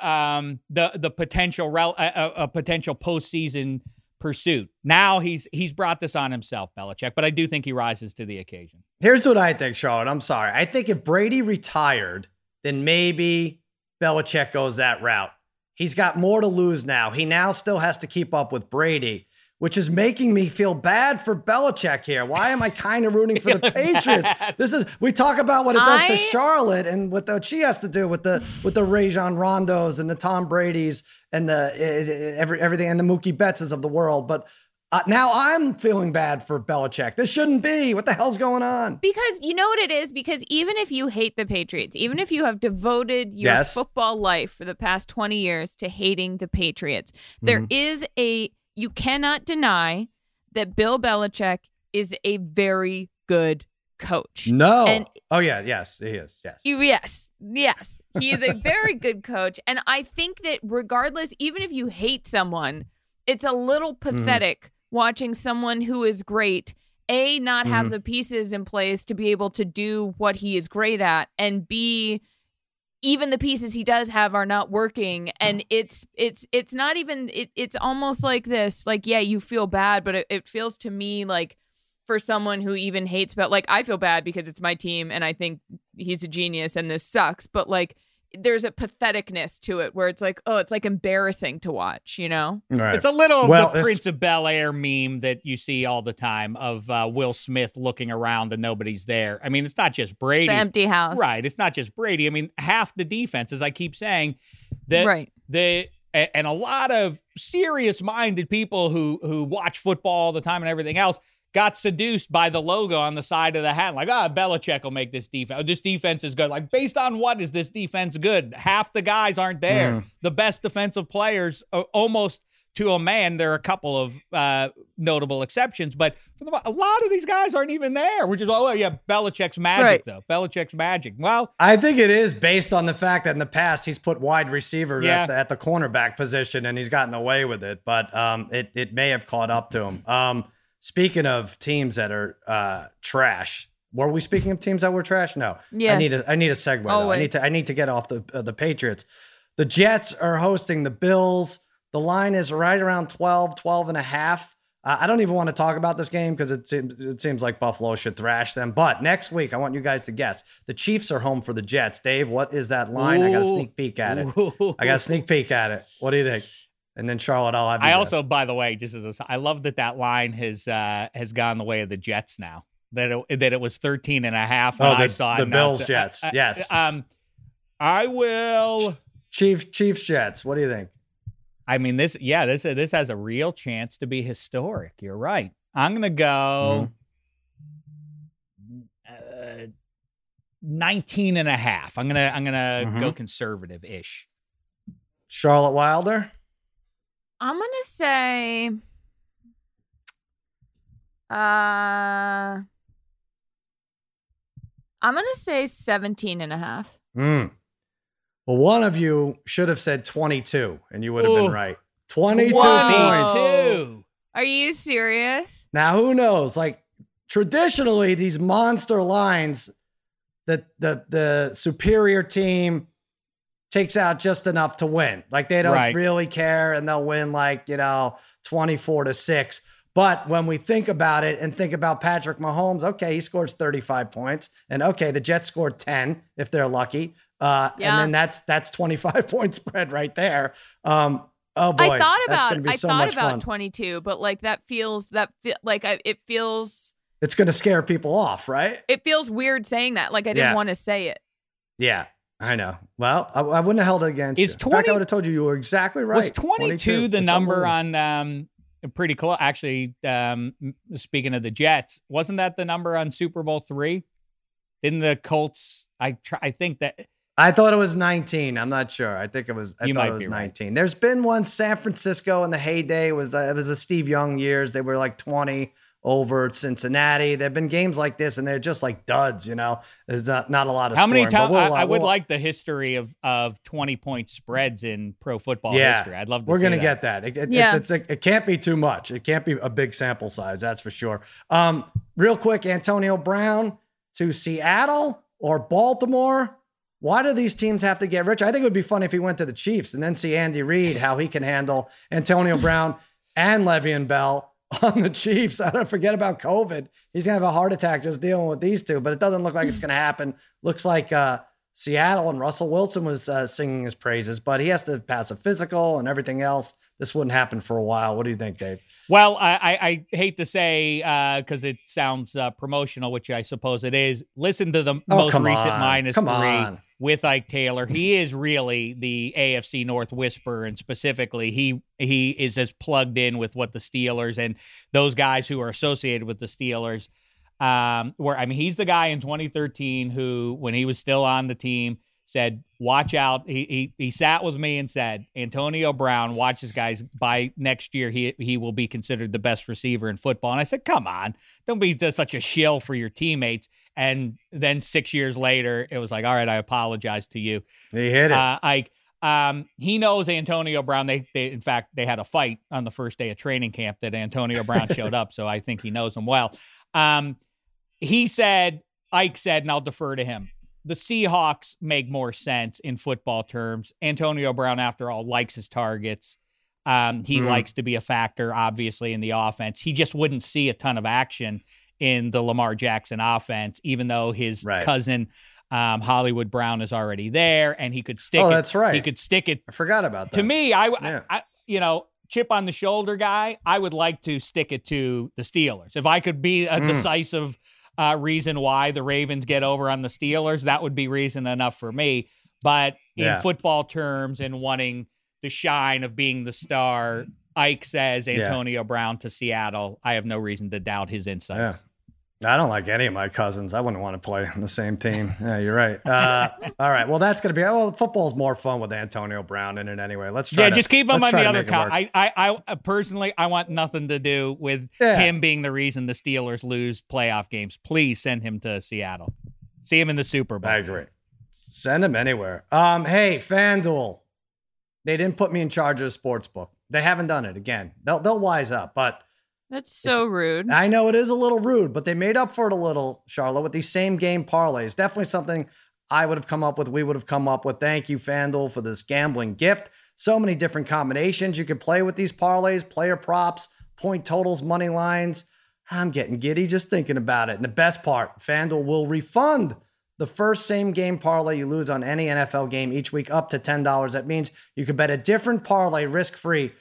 um the the potential rel- a, a, potential postseason pursuit. Now he's he's brought this on himself, Belichick, but I do think he rises to the occasion. Here's what I think, Charlotte. I'm sorry. I think if Brady retired, then maybe Belichick goes that route. He's got more to lose now. He now still has to keep up with Brady, which is making me feel bad for Belichick here. Why am I kind of rooting for the (laughs) Patriots? bad. This is we talk about what it does to Charlotte and what the, she has to do with the with the Rajon Rondos and the Tom Brady's and the every everything and the Mookie Bettses of the world. But uh, now I'm feeling bad for Belichick. This shouldn't be. What the hell's going on? Because you know what it is? Because even if you hate the Patriots, even if you have devoted your Yes. football life for the past 20 years to hating the Patriots, there Mhm. is a, you cannot deny that Bill Belichick is a very good coach. No. And- oh yeah, yes, he is. Yes. You, yes, yes. He is a very good coach. And I think that regardless, even if you hate someone, it's a little pathetic watching someone who is great, A, not have Mhm. the pieces in place to be able to do what he is great at, and B, even the pieces he does have are not working. And mm. it's it's it's not even it, it's almost like this like yeah you feel bad but it, it feels to me like for someone who even hates but like i feel bad because it's my team and i think he's a genius and this sucks. But like there's a patheticness to it where it's like oh it's like embarrassing to watch you know Right. It's a little of Well, the Prince of Bel Air meme that you see all the time of uh, Will Smith looking around and nobody's there. I mean, it's not just Brady. the empty house Right. It's not just Brady. I mean, half the defense, as I keep saying, that right the and a lot of serious minded people who who watch football all the time and everything else got seduced by the logo on the side of the hat. Like, ah, Belichick will make this defense. This defense is good. Like, based on what is this defense good? Half the guys aren't there. Mm. The best defensive players, almost to a man. There are a couple of uh, notable exceptions, but for the a lot of these guys aren't even there. Which is oh well, yeah, Belichick's magic Right. though. Belichick's magic. Well, I think it is based on the fact that in the past he's put wide receivers Yeah. at, the, at the cornerback position and he's gotten away with it, but um, it it may have caught up to him. Um, speaking of teams that are uh, trash, were we speaking of teams that were trash? No. Yeah. I need a I need a segue. Though. I need to I need to get off the uh, the Patriots. The Jets are hosting the Bills. The line is right around 12, 12 and a half. Uh, I don't even want to talk about this game because it seems it seems like Buffalo should thrash them. But next week, I want you guys to guess. The Chiefs are home for the Jets. Dave, what is that line? I got a sneak peek at it. I got a sneak peek at it. What do you think? And then Charlotte, I'll have. I also, by the way, just as a, I love that that line has uh, has gone the way of the Jets now. that it, that it was 13 and a half when Oh, the- I saw the. Bills Jets. uh, uh, Yes. Um, I will. Chief Chiefs Jets. What do you think? I mean, this, yeah, this this has a real chance to be historic. You're right. I'm gonna go uh, 19 and a half. I'm gonna I'm gonna go Mhm. conservative ish. Charlotte Wilder. I'm gonna say uh I'm gonna say 17 and a half. Hmm. Well, one of you should have said 22, and you would have Ooh. been right. 22 Whoa. points. Are you serious? Now, who knows? Like traditionally, these monster lines, that the the superior team takes out just enough to win. Like they don't Right. really care, and they'll win like you know 24 to six. But when we think about it and think about Patrick Mahomes, okay, he scores 35 points, and okay, the Jets scored 10 if they're lucky. Uh, Yeah. and then that's that's 25 (laughs) point spread right there. Um, oh boy, I thought about gonna be I so thought much about fun. 22, but like that feels that fe- like I, it feels It's going to scare people off, right? it feels weird saying that. Like I didn't Yeah. want to say it. Yeah, I know. Well, I, I wouldn't have held it against Is you. In fact, I would have told you you were exactly right. Was 22, the It's number on um pretty close actually um speaking of the Jets, wasn't that the number on Super Bowl 3? Didn't the Colts I try I think that I thought it was 19. I'm not sure. I think it was. I You thought it was be right. 19. There's been one San Francisco in the heyday It was uh, it was the Steve Young years. They were like 20 over Cincinnati. There've been games like this, and they're just like duds. You know, there's not, not a lot of. How many scoring, but times we'll, uh, I, I would we'll- like the history of of 20 point spreads in pro football Yeah. history. I'd love to We're gonna that. get that. It, it, Yeah. it's, it's, it can't be too much. It can't be a big sample size. That's for sure. Um, real quick, Antonio Brown to Seattle or Baltimore. Why do these teams have to get rich? I think it would be fun if he went to the Chiefs and then see Andy Reid how he can handle Antonio Brown and Le'Veon Bell on the Chiefs. (laughs) I don't forget about COVID. He's gonna have a heart attack just dealing with these two, but it doesn't look like it's gonna happen. Looks like uh, Seattle and Russell Wilson was uh, singing his praises, but he has to pass a physical and everything else. This wouldn't happen for a while. What do you think, Dave? Well, I, I, I hate to say because it sounds uh, promotional, which I suppose it is. Listen to the Oh, most recent minus Come three on. With Ike Taylor. He is really the AFC North whisperer, and specifically, he he is as plugged in with what the Steelers and those guys who are associated with the Steelers. Um, where I mean, he's the guy in 2013 who, when he was still on the team, said, "Watch out." He he he sat with me and said, "Antonio Brown, watch this guys. By next year, he he will be considered the best receiver in football." And I said, "Come on, don't be such a shill for your teammates." And then six years later, it was like, "All right, I apologize to you." He hit it. Uh, Ike, um, he knows Antonio Brown. They, they, in fact, they had a fight on the first day of training camp that Antonio Brown (laughs) showed up. So I think he knows him well. Um, he said, Ike said, and I'll defer to him. The Seahawks make more sense in football terms. Antonio Brown, after all, likes his targets. Um, he Mhm. likes to be a factor, obviously, in the offense. He just wouldn't see a ton of action in the Lamar Jackson offense, even though his Right. cousin um, Hollywood Brown is already there, and he could stick. Oh, it, that's right. He could stick it I forgot about that. to me. I, Yeah. I, you know, chip on the shoulder guy. I would like to stick it to the Steelers. If I could be a Mm. decisive uh, reason why the Ravens get over on the Steelers, that would be reason enough for me. But in Yeah. football terms and wanting the shine of being the star, Ike says Yeah. Antonio Brown to Seattle. I have no reason to doubt his insights. I don't like any of my cousins. I wouldn't want to play on the same team. Yeah, you're right. Uh, all right. Well, that's going to be, well, football's more fun with Antonio Brown in it anyway. Let's try Yeah, to- just keep him on the other count. I, I, I personally, I want nothing to do with Yeah. him being the reason the Steelers lose playoff games. Please send him to Seattle. See him in the Super Bowl. I agree. Send him anywhere. Um, hey, FanDuel. They didn't put me in charge of the sports book. They haven't done it again. They'll they'll wise up, but That's so rude. I know it is a little rude, but they made up for it a little, Charlotte, with these same game parlays. Definitely something I would have come up with, we would have come up with. Thank you, FanDuel, for this gambling gift. So many different combinations you could play with these parlays, player props, point totals, money lines. I'm getting giddy just thinking about it. And the best part, FanDuel will refund the first same game parlay you lose on any NFL game each week up to $10. That means you can bet a different parlay risk free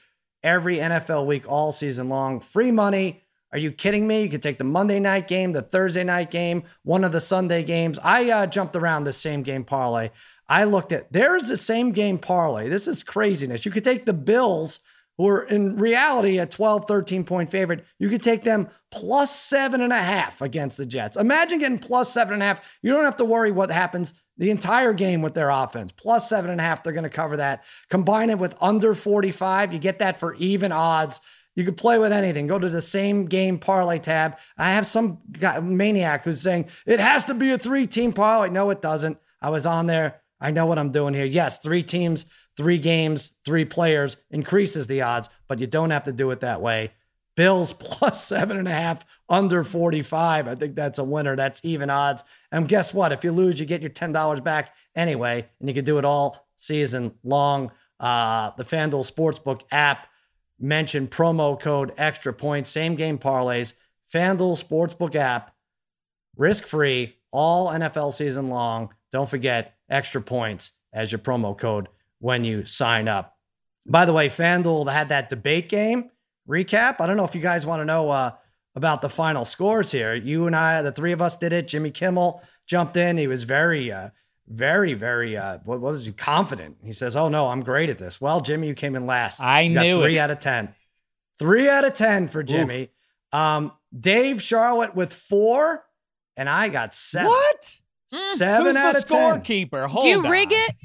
every NFL week all season long. Free money Are you kidding me? You could take the Monday night game, the Thursday night game, one of the Sunday games. I uh, jumped around the same game parlay. I looked at there is the same game parlay. This is craziness. You could take the Bills, who are in reality a 12, 13 point favorite. You could take them plus seven and a half against the Jets. Imagine getting plus seven and a half. You don't have to worry what happens the entire game with their offense. Plus seven and a half, they're going to cover that. Combine it with under 45, you get that for even odds. You could play with anything. Go to the same game parlay tab. I have some guy, maniac who's saying it has to be a three team parlay. No, it doesn't. I was on there. I know what I'm doing here. Yes, three teams, three games, three players increases the odds, but you don't have to do it that way. Bills plus seven and a half, under 45. I think that's a winner. That's even odds. And guess what? If you lose, you get your $10 back anyway, and you can do it all season long. Uh, the FanDuel Sportsbook app mention promo code extra points, same game parlays, FanDuel Sportsbook app, risk free, all NFL season long. Don't forget extra points as your promo code when you sign up. By the way, FanDuel had that debate game recap. I don't know if you guys want to know uh, about the final scores here. You and I, the three of us did it. Jimmy Kimmel jumped in. He was very, uh, very, very, uh, what, what was he? Confident. He says, Oh, no, I'm great at this. Well, Jimmy, you came in last. I you got knew three it. out of 10. Three out of 10 for Jimmy. Um, Dave Charlotte with four, and I got seven. What? Seven Who's out the of 10. scorekeeper? Hold Do you on. rig it?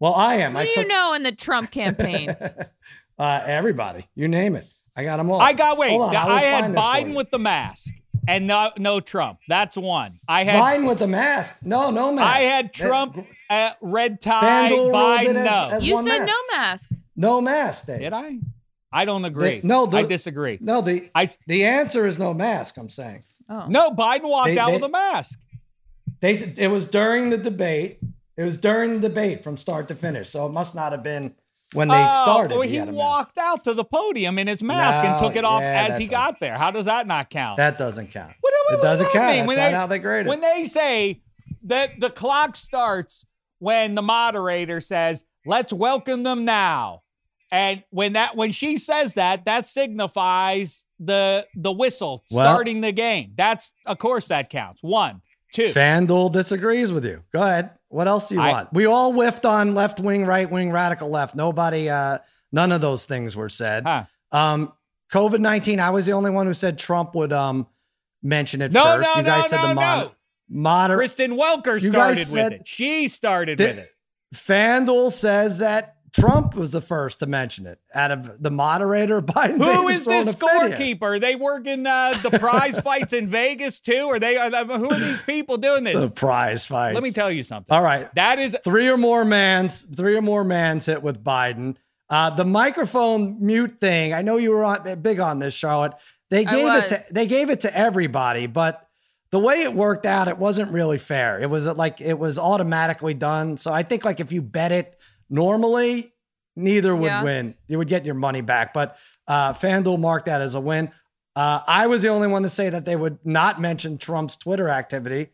Well, I am. What I do took you know in the Trump campaign? (laughs) uh, everybody. You name it. I got them all. I got wait. Hold on, I, will had find this for Biden with the mask and no no Trump. That's one. I had Biden with the mask. No, no mask. I had That- Trump uh, red tie. FanDuel ruled Biden it as- no. as- you said mask. no mask. No mask, Dave. Did I? I don't agree. no, the- I disagree. No, the I the answer is no mask. I'm saying Oh. no. Biden walked They- out they- with a mask. they. It was during the debate. It was during the debate from start to finish. So it must not have been when they Oh, started. well, he he had a mask. walked out to the podium in his mask and took it off yeah, as he got there. How does that not count? That doesn't count. What- what- it what doesn't does count. mean? That's When not they- how they grade it. when they say that the clock starts when the moderator says, "Let's welcome them now," and when that when she says that, that signifies the the whistle Well- starting the game. That's of course that counts. One, two. FanDuel disagrees with you. Go ahead. What else do you I- want? We all whiffed on left wing, right wing, radical left. Nobody, uh, none of those things were said. Huh. Um, COVID 19, I was the only one who said Trump would um, mention it No, first. no, you guys no, said no, the mon- no. moder- Kristen Welker started said- with it. She started Did- with it. FanDuel says that Trump was the first to mention it. Out of the moderator, (laughs) Biden. Who Davis is throwing this a fit scorekeeper? They work in uh, the prize fights in Vegas too? Are they? Are who are these people doing this? The prize fight. Let me tell you something. All right. That is three or more mans, three or more mans hit with Biden. Uh, the microphone mute thing. I know you were on, big on this, Charlotte. They I gave it to they gave it to everybody, but the way it worked out, it wasn't really fair. It was like it was automatically done. So I think like if you bet it normally, neither would Yeah. win. You would get your money back. But uh, FanDuel marked that as a win. Uh, I was the only one to say that they would not mention Trump's Twitter activity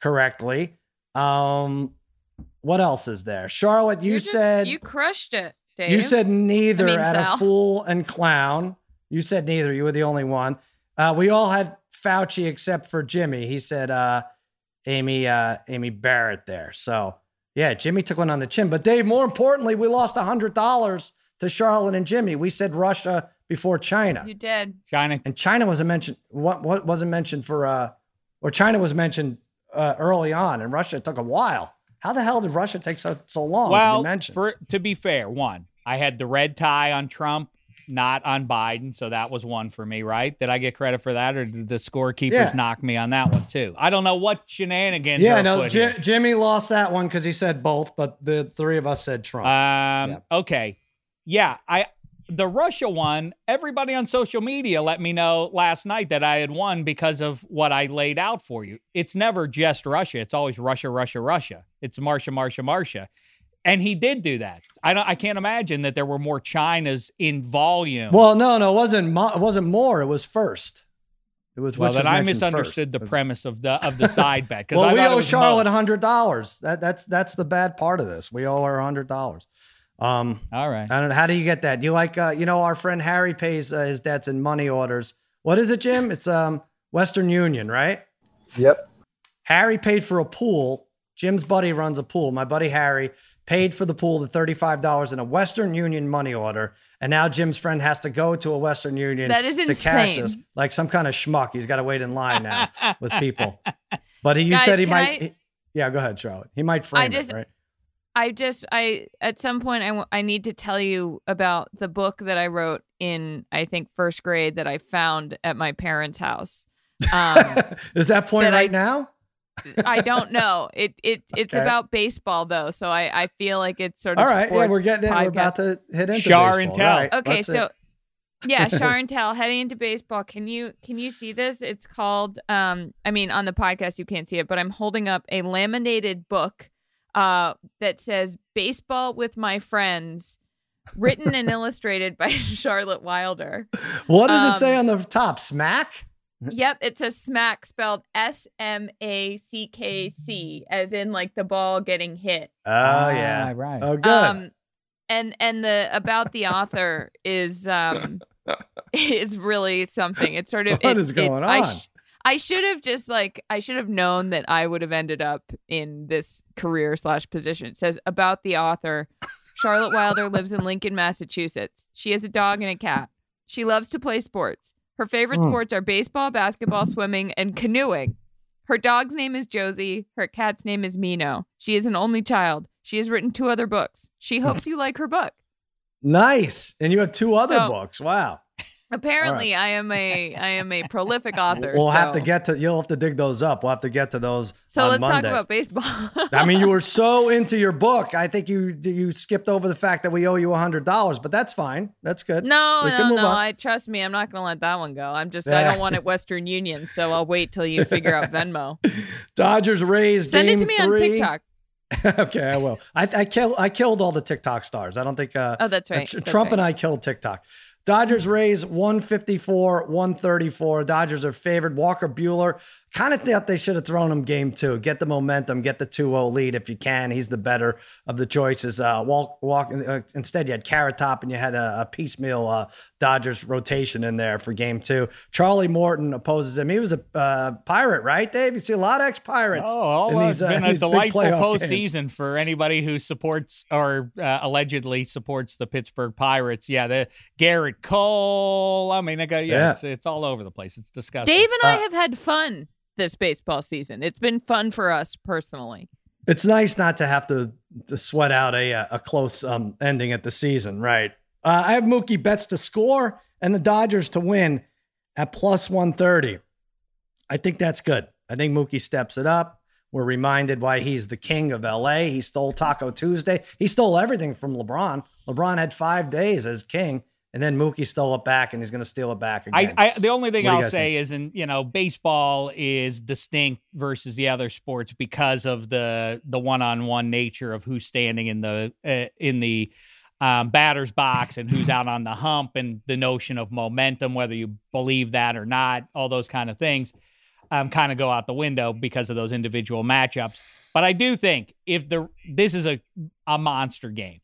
correctly. Um, what else is there? Charlotte, you just- said you crushed it, Dave. you said neither I mean, at Sal. a fool and clown. You said neither. You were the only one. Uh, we all had Fauci except for Jimmy. He said uh, Amy uh, Amy Barrett there. So yeah, Jimmy took one on the chin. But Dave, more importantly, we lost hundred dollars to Charlotte and Jimmy. We said Russia before China, you did. China. and China wasn't mentioned. What what wasn't mentioned for uh, or China was mentioned uh, early on, and Russia took a while. How the hell did Russia take so so long to Well, be mentioned? for to be fair, one, I had the red tie on Trump, not on Biden, so that was one for me, right? Did I get credit for that, or did the scorekeepers Yeah. knock me on that one too? I don't know what shenanigans. Yeah, no, Ji- Jimmy lost that one because he said both, but the three of us said Trump. Um. Yeah. Okay. Yeah. I the Russia one. Everybody on social media let me know last night that I had won because of what I laid out for you. It's never just Russia. It's always Russia, Russia, Russia. It's Marsha, Marsha, Marsha. And he did do that. I don't. I can't imagine that there were more Chinas in volume. well, no, no, it wasn't. Mo- it wasn't more. It was first. It was. Well, which then I misunderstood first. the premise of the of the side bet. 'cause Well, I we owe Charlotte both. hundred dollars. That that's that's the bad part of this. We owe her hundred dollars. Um, All right. I don't know. How do you get that? Do You like, uh, you know, our friend Harry pays uh, his debts in money orders. What what is it, Jim? It's um Western Union, right? Yep. Harry paid for a pool. Jim's buddy runs a pool. My buddy Harry paid for the pool, the $35 in a Western Union money order. And now Jim's friend has to go to a Western Union That is to cash this like some kind of schmuck. He's got to wait in line now (laughs) with people. But he, you Guys, said he might. I- he- yeah, go ahead, Charlotte. He might frame just- it, right? I just I at some point I, w- I need to tell you about the book that I wrote in I think first grade that I found at my parents' house. (laughs) Um, is that point that I- right now? I don't know. It it it's Okay. about baseball though, so I I feel like it's sort of All right. Yeah, we're getting in. We're about to hit into Char and baseball. tell. Right, Okay, let's see. so yeah, (laughs) Char and Tell heading into baseball. Can you can you see this? It's called um I mean on the podcast you can't see it, but I'm holding up a laminated book uh that says Baseball with My Friends, written and (laughs) illustrated by (laughs) Charlotte Wilder. what does it say um, on the top? Smack? Yep, it's a smack spelled S M A C K C as in like the ball getting hit. Oh Ah, yeah. right. Oh good. Um, and and the about the author is um (laughs) is really something. It's sort of What it- is it- going I, on? sh- I should have just like I should have known that I would have ended up in this career slash position. It says about the author. Charlotte Wilder lives in Lincoln, Massachusetts. She has a dog and a cat. She loves to play sports. Her favorite Hmm. sports are baseball, basketball, swimming, and canoeing. Her dog's name is Josie. Her cat's name is Mino. She is an only child. She has written two other books. She hopes you like her book. nice. And you have two other So- books. Wow. Apparently, I am a I am a prolific (laughs) author. We'll have to get to. You'll have to dig those up. We'll have to get to those. So let's Monday. talk about baseball. I mean, you were so (laughs) into your book. I think you you skipped over the fact that we owe you a hundred dollars, but that's fine. That's good. no, We no, no. on. I trust me. I'm not going to let that one go. I'm just Yeah. I don't want it Western Union, so I'll wait till you figure out Venmo. (laughs) Dodgers raised. Send it to me on. TikTok. okay, I will. I, I killed. I killed all the TikTok stars. I don't think. Uh, Oh, that's right. Tr- That's Trump right. and I killed TikTok. Dodgers Rays 154, 134. Dodgers are favored. Walker Buehler kind of thought they should have thrown him game two. Get the momentum, get the 2 0 lead if you can. He's the better of the choices. Uh, walk, walk, uh, instead, you had Carrot Top and you had a, a piecemeal uh, Dodgers rotation in there for game two. Charlie Morton opposes him. He was a uh, pirate, right, Dave? You see a lot of ex pirates. Oh, all in it's these, uh, been a (laughs) these delightful playoff games. postseason for anybody who supports or uh, allegedly supports the Pittsburgh Pirates. Yeah, the Gerrit Cole. I mean, they got, yeah, Yeah. It's, it's all over the place. It's disgusting. Dave and I have had fun this baseball season. It's been fun for us personally. It's nice not to have to, to sweat out a a close um, ending at the season, right? Uh, I have Mookie Betts to score and the Dodgers to win at plus 130. I think that's good. I think Mookie steps it up. We're reminded why he's the king of LA. He stole Taco Tuesday. He stole everything from LeBron. LeBron had five days as king, and then Mookie stole it back, and he's going to steal it back again. I, I the only thing I'll say is, in you know, baseball is distinct versus the other sports because of the the one on one nature of who's standing in the uh, in the um, batter's box and who's out on the hump, and the notion of momentum, whether you believe that or not, all those kind of things, um, kind of go out the window because of those individual matchups. But I do think if the this is a a monster game,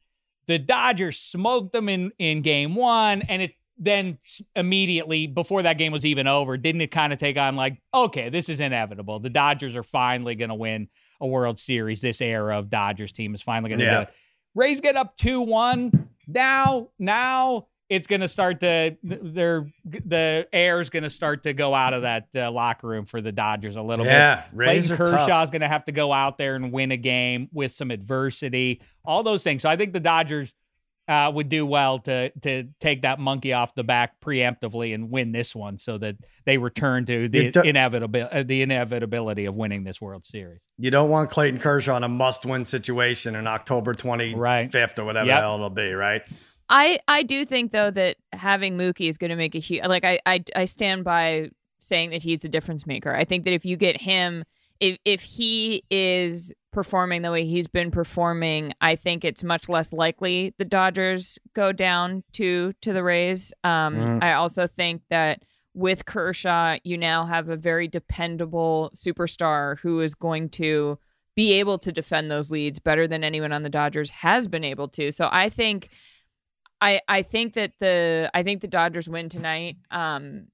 the Dodgers smoked them in in game one, and it then immediately before that game was even over, didn't it kind of take on like, okay, this is inevitable. The Dodgers are finally going to win a World Series. This era of Dodgers team is finally going to Yeah. do it. Rays get up two one. Now, now it's going to start to they're the air's going to start to go out of that uh, locker room for the Dodgers a little bit. yeah, Rays Clayton tough. Kershaw's going to have to go out there and win a game with some adversity, all those things. So I think the Dodgers uh, would do well to to take that monkey off the back preemptively and win this one, so that they return to the do- inevitable uh, the inevitability of winning this World Series. You don't want Clayton Kershaw in a must-win situation in October 25th Right. or whatever Yep. the hell it'll be, right? I I do think though that having Mookie is going to make a huge like I, I I stand by saying that he's a difference maker. I think that if you get him if if he is performing the way he's been performing, I think it's much less likely the Dodgers go down to to the Rays. Um Mm. I also think that with Kershaw, you now have a very dependable superstar who is going to be able to defend those leads better than anyone on the Dodgers has been able to. So I think I I think that the I think the Dodgers win tonight. Um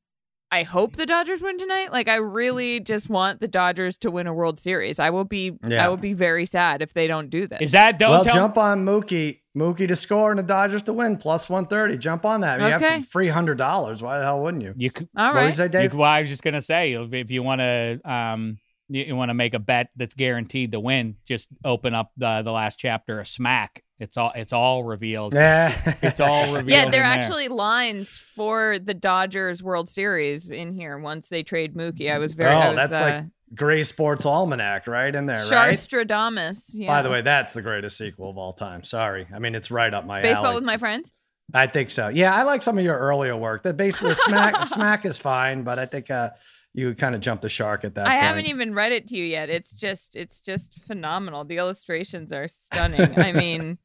I hope the Dodgers win tonight. Like I really just want the Dodgers to win a World Series. I will be Yeah. I will be very sad if they don't do this. Is that don't well, tell jump on Mookie. Mookie to score and the Dodgers to win plus 130. Jump on that. You Okay. have free hundred dollars. Why the hell wouldn't you? you? could- All What did you right. say, You, Dave? well, I was just gonna say if, if you want to um you, you want to make a bet that's guaranteed to win, just open up the the last chapter of Smack. It's all it's all revealed. Yeah. (laughs) it's all (laughs) revealed. Yeah, there are there. actually lines for the Dodgers World Series in here once they trade Mookie. I was very Oh, was, that's uh, like Grays Sports Almanac right in there, right? Charstradamus. Yeah. By the way, that's the greatest sequel of all time. Sorry. I mean, it's right up my alley. baseball alley. with my friends. I think so. Yeah, I like some of your earlier work. That basically smack (laughs) smack is fine, but I think uh, you kind of jumped the shark at that I point. haven't even read it to you yet. It's just it's just phenomenal. The illustrations are stunning. I mean, y-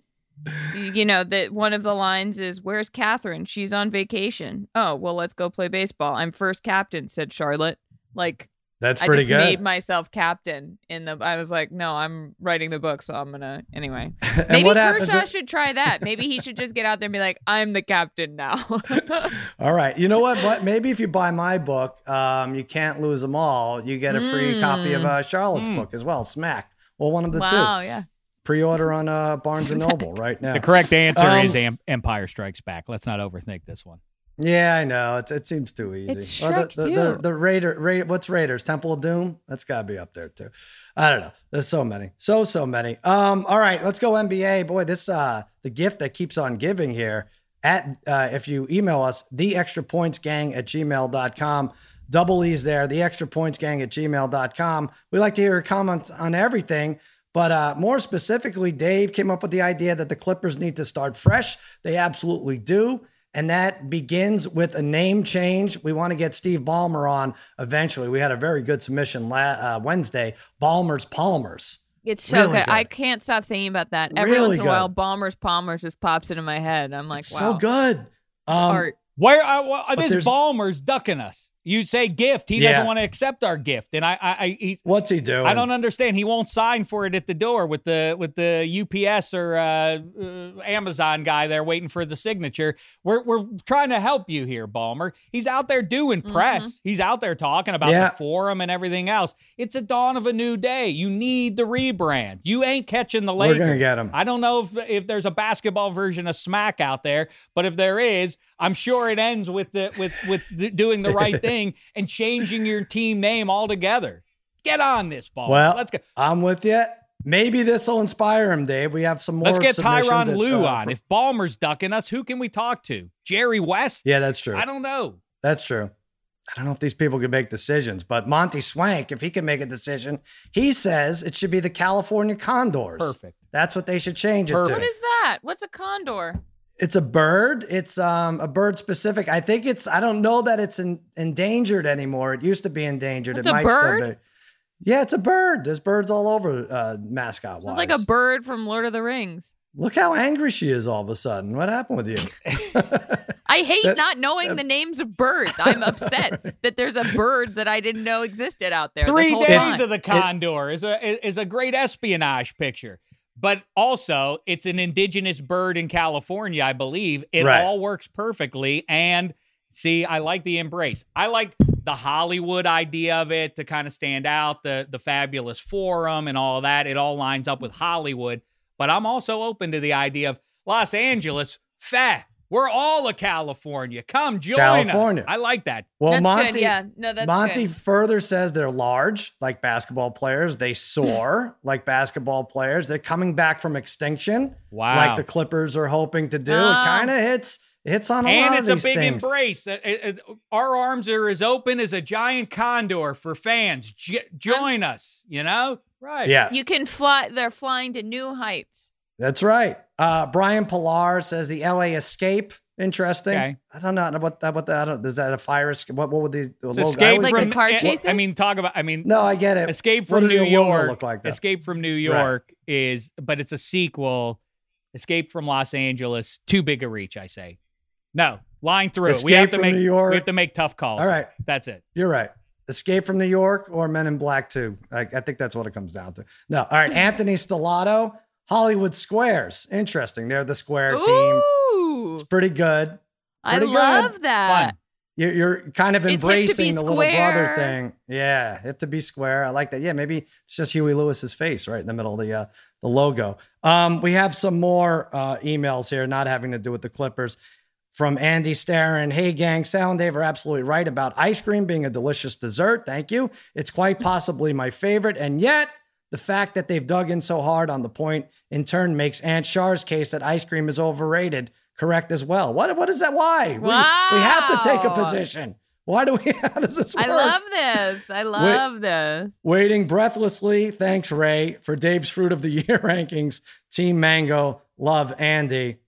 you know that one of the lines is "Where's Catherine? She's on vacation." Oh well, let's go play baseball. I'm first captain," said Charlotte. Like That's I pretty just good. made myself captain in the. I was like, no, I'm writing the book, so I'm gonna anyway. (laughs) Maybe Kershaw if- should try that. Maybe he should just get out there and be like, I'm the captain now. (laughs) All right. You know what? What? Maybe if you buy my book, um, you can't lose them all. You get a free copy of uh, Charlotte's Mm. book as well. Smack. Well, one of the wow, two. yeah. Pre-order on uh, Barnes and (laughs) Noble right now. The correct answer Um, is Am- Empire Strikes Back. Let's not overthink this one. Yeah, I know. It's, it seems too easy. It's Shrek, the, the, the, the Raider, Ra- what's Raiders? Temple of Doom? That's got to be up there too. I don't know. There's so many. So, so many. Um, all right, let's go NBA. Boy, this uh the gift that keeps on giving here. At uh, if you email us, the extra points gang at gmail.com. Double E's there, the extra points gang at gmail.com. We like to hear your comments on everything. But uh, more specifically, Dave came up with the idea that the Clippers need to start fresh. They absolutely do. And that begins with a name change. We want to get Steve Ballmer on eventually. We had a very good submission la- uh, Wednesday. Ballmer's Palmers. It's so Really good. I can't stop thinking about that. Every Really once in a while, good. Bombers Palmers just pops into my head. I'm like, wow. So good. It's Um, art. Where uh, well, this Ballmer's ducking us. You say gift. He Yeah. doesn't want to accept our gift, and I, I, I he, What's he doing? I don't understand. He won't sign for it at the door with the with the UPS or uh, uh, Amazon guy there waiting for the signature. We're we're trying to help you here, Ballmer. He's out there doing press. He's out there talking about Yeah. the forum and everything else. It's a dawn of a new day. You need the rebrand. You ain't catching the Lakers. We're gonna get him. I don't know if if there's a basketball version of Smack out there, but if there is, I'm sure it ends with the with with the, doing the right thing (laughs) and changing your team name altogether. Get on this ball. Well, let's go. I'm with you. Maybe this will inspire him, Dave. We have some more. Let's get submissions Tyronn at, Lue uh, on. from- If Ballmer's ducking us, who can we talk to? Jerry West? yeah, that's true. I don't know. That's true. I don't know if these people can make decisions, but Monty Swank, if he can make a decision, he says it should be the California Condors. Perfect. That's what they should change it Perfect. to. What is that? What's a condor? It's a bird. It's um a bird specific. I think it's. I don't know that it's in, endangered anymore. It used to be endangered. It's it a might bird? still be. Yeah, it's a bird. There's birds all over uh, mascot Sounds like a bird from Lord of the Rings. Look how angry she is all of a sudden. What happened with you? (laughs) I hate That- not knowing the names of birds. I'm upset (laughs) that there's a bird that I didn't know existed out there. Three days time. of the Condor is a is a great espionage picture. But also, it's an indigenous bird in California, I believe. It Right. all works perfectly. And see, I like the embrace. I like the Hollywood idea of it to kind of stand out, the the fabulous forum and all that. It all lines up with Hollywood. But I'm also open to the idea of Los Angeles. Fat. We're all a California. Come join California. us. I like that. Well, That's Monty. good. Yeah, no, that's Monty good. further says they're large, like basketball players. They soar, (laughs) like basketball players. They're coming back from extinction, Wow. like the Clippers are hoping to do. It kind of hits it hits on a and lot it's of a these big things. embrace. Uh, uh, uh, our arms are as open as a giant condor for fans. J- join us, you know? Right. Yeah, You can fly. They're flying to new heights. that's right. Uh, Brian Pilar says the LA Escape. Interesting. Okay. I don't know what that. What that? I don't, is that a fire escape? What? What would the, the It's logo? I escape Like from think- car chases? I mean, talk about. I mean, No, I get it. Escape from New York. look like, though? Escape from New Right. York is, but it's a sequel. Escape from Los Angeles. Too big a reach, I say. No, line through. we have to from make. New York. We have to make tough calls. All right. That's it. You're right. Escape from New York or Men in Black 2. I, I think that's what it comes down to. No. All right. (clears throat) Anthony Stellato, Hollywood Squares. Interesting. They're the square team. It's pretty good. I pretty good. love that. Fun. you're, you're kind of It's hip to be embracing the little brother thing. Yeah, hip to be square. I like that. Yeah, maybe it's just Huey Lewis's face right in the middle of the uh, the logo. Um, we have some more uh, emails here, not having to do with the Clippers. From Andy Starren, hey gang, Sal and Dave are absolutely right about ice cream being a delicious dessert. Thank you. It's quite possibly my favorite, and yet the fact that they've dug in so hard on the point in turn makes Aunt Char's case that ice cream is overrated correct as well. What what is that? Why? We, we have to take a position. Why do we? (laughs) How does this work? I love this. I love this. Waiting breathlessly. Thanks, Ray, for Dave's Fruit of the (laughs) Year rankings. Team Mango, love Andy.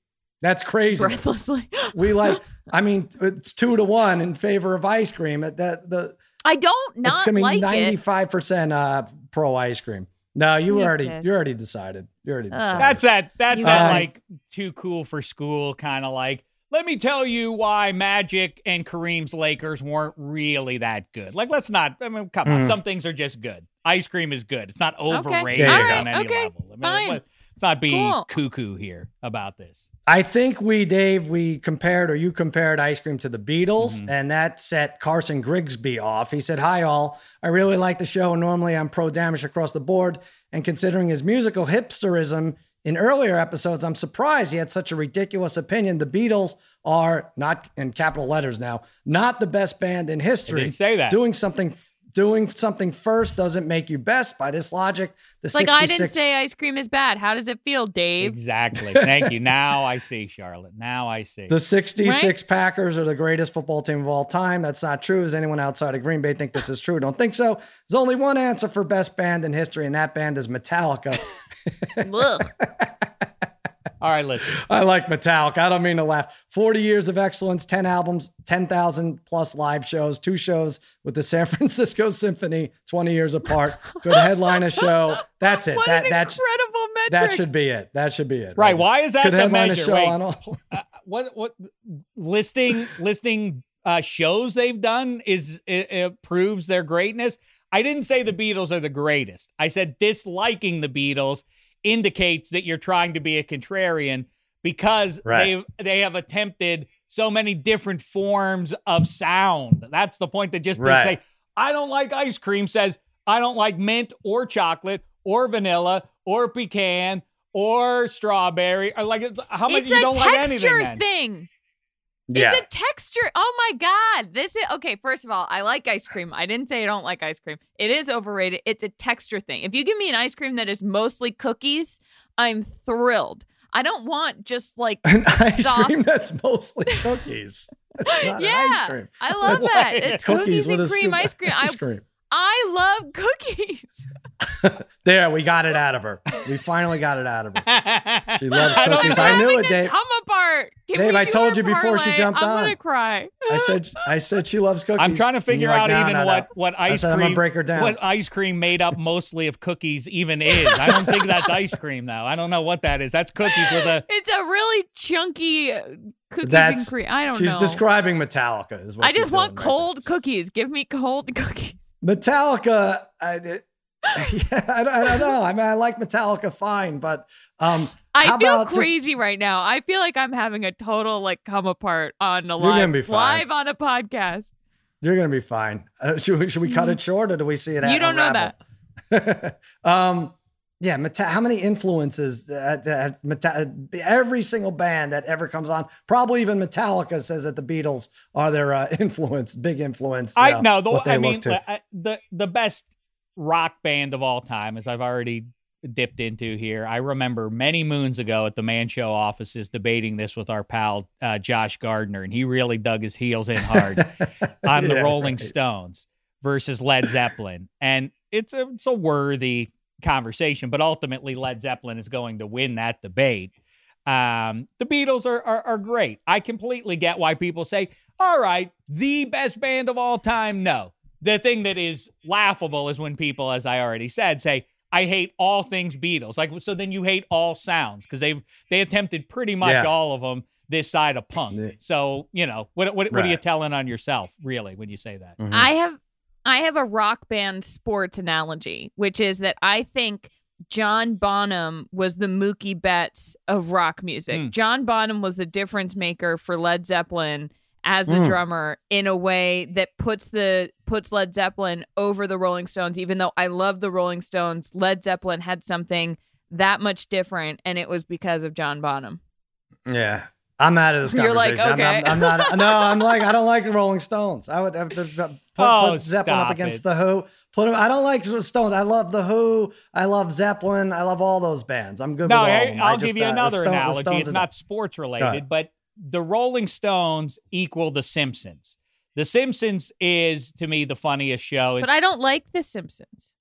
That's crazy. Breathlessly. We (laughs) like. I mean, it's two to one in favor of ice cream. That that the I don't it's not gonna be like ninety it. five percent uh pro ice cream. No, you Yes, already yes. you already decided. You already Ugh. decided. That's that. That's that. guys. Like too cool for school kind of like. Let me tell you why Magic and Kareem's Lakers weren't really that good. Like, let's not. I mean, come on. Mm. Some things are just good. Ice cream is good. It's not overrated There you on go. any Okay, level. I mean, fine. let- Let's not be Cool. cuckoo here about this. I think we, Dave, we compared or you compared ice cream to the Beatles, Mhm. and that set Carson Grigsby off. He said, Hi, all. I really like the show. Normally, I'm pro damage across the board. And considering his musical hipsterism in earlier episodes, I'm surprised he had such a ridiculous opinion. The Beatles are not in capital letters now, not the best band in I history. didn't say that. Doing something. Doing something first doesn't make you best. By this logic, the It's like I didn't say ice cream is bad. How does it feel, Dave? Exactly. Thank you. Now I see, Charlotte. Now I see. The 66 Packers are the greatest football team of all time. That's not true. Does anyone outside of Green Bay think this is true? Don't think so. There's only one answer for best band in history, and that band is Metallica. Ugh. (laughs) All right, listen. I like Metallica. I don't mean to laugh. 40 years of excellence, 10 albums, 10,000 plus live shows, two shows with the San (laughs) Francisco Symphony, 20 years apart. Good headline a show. That's it. (laughs) What that an that incredible metric. that should be it. That should be it. Right. Why is that Could the headline measure? a show Wait. on all. uh, what what listing listing uh shows they've done is it, it proves their greatness i didn't say the beatles are the greatest i said disliking the beatles indicates that you're trying to be a contrarian because Right. they they have attempted so many different forms of sound that's the point that just Right. they say i don't like ice cream says i don't like mint or chocolate or vanilla or pecan or strawberry or like how much it's you don't like anything It's a texture then? thing. Yeah. It's a texture. Oh my god. This is okay, first of all, I like ice cream. I didn't say I don't like ice cream. It is overrated. It's a texture thing. If you give me an ice cream that is mostly cookies, I'm thrilled. I don't want just like An (laughs) ice soft- cream that's mostly cookies. That's not an Yeah. ice cream. I love That's that. It's cookies, with and a cream ice cream. Ice cream. I love cookies. (laughs) There, we got it out of her. We finally got it out of her. She (laughs) loves cookies. know. I knew it, a Dave. Come apart. Can Dave, I told our you before she parlay? jumped I'm on. gonna cry. I said I said she loves cookies. I'm trying to figure you're like, out "No, even no, no." what what ice said, I'm cream gonna break her down. what ice cream made up mostly of cookies even is. I don't think that's ice cream though. I don't know what that is. That's cookies with a (laughs) It's a really chunky uh, cookies That's- and cream. I don't She's know. She's describing Metallica. Is what I just want doing right cold cookies. Give me cold cookies. Metallica. I, (laughs) yeah, I, don't- I don't know. I mean, I like Metallica fine, but um, I feel just- crazy right now. I feel like I'm having a total like come apart on a live gonna be fine. live on a podcast. you're gonna be fine. Uh, should, we, should we cut it short, or do we see it? You don't know that. (laughs) um, yeah, Meta- how many influences that, that Meta- every single band that ever comes on, probably even Metallica says that the Beatles are their uh, (laughs) influence, big influence. I know, no, the, I mean. I- the the best rock band of all time, as I've already dipped into here. I remember many moons ago at the Man Show offices debating this with our pal uh, Josh Gardner, and he really dug his heels in hard (laughs) on the Yeah, Rolling right. Stones versus Led Zeppelin, and it's a it's a worthy conversation, but ultimately Led Zeppelin is going to win that debate. Um, the Beatles are, are are great. I completely get why people say, "All right, the best band of all time." No, the thing that is laughable is when people, as I already said, say, "I hate all things Beatles." Like, so then you hate all sounds because they've they attempted pretty much Yeah. all of them this side of punk. So you know what what what are you telling on yourself really when you say that? Mhm. I have I have a rock band sports analogy, which is that I think John Bonham was the Mookie Betts of rock music. Hmm. John Bonham was the difference maker for Led Zeppelin as the Mm. drummer in a way that puts the puts Led Zeppelin over the Rolling Stones even though I love the Rolling Stones Led Zeppelin had something that much different and it was because of John Bonham. Yeah. I'm out of this You're like, conversation. I'm- okay. I'm, I'm not. (laughs) No, I'm like, I don't like the Rolling Stones. I would have to put, Oh, put Zeppelin up stop against it. the Who. Put them. I don't like Stones. I love the Who. I love Zeppelin. I love all those bands. I'm good No, with all I, them. I will just, give you uh, another Stone- analogy. It's not sports related, but the Rolling Stones equal The Simpsons. The Simpsons is to me the funniest show. But I don't like the Simpsons.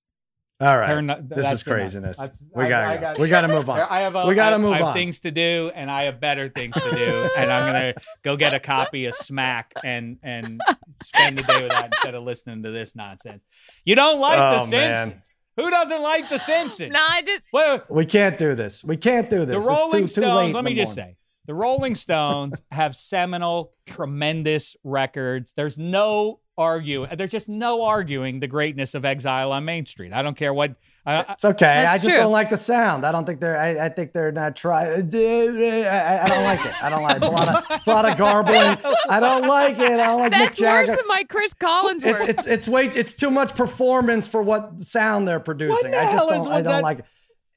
All right. Turn- this is craziness. enough. we gotta go. got- we gotta move on. I have a, We gotta I- move I have on. things to do, and I have better things to do, (laughs) and I'm gonna go get a copy of Smack and and spend the day with that instead of listening to this nonsense. You don't like Oh, The man. Simpsons? Who doesn't like The Simpsons? No, I just Well, We can't do this. We can't do this. the Rolling too, too Stones. late let me just morning. say, the Rolling Stones have seminal, tremendous records. There's no argue. There's just no arguing the greatness of Exile on Main Street. I don't care what. I, I- It's okay. I just true. don't like the sound. I don't think they're. I, I think they're not trying. I, I don't like it. I don't like it. It's a lot of. It's a lot of garbling. I don't like it. I don't like that's Mick Jagger. worse than my Chris Collins It- it's it's way it's too much performance for what sound they're producing. the I just don't I don't that- like it.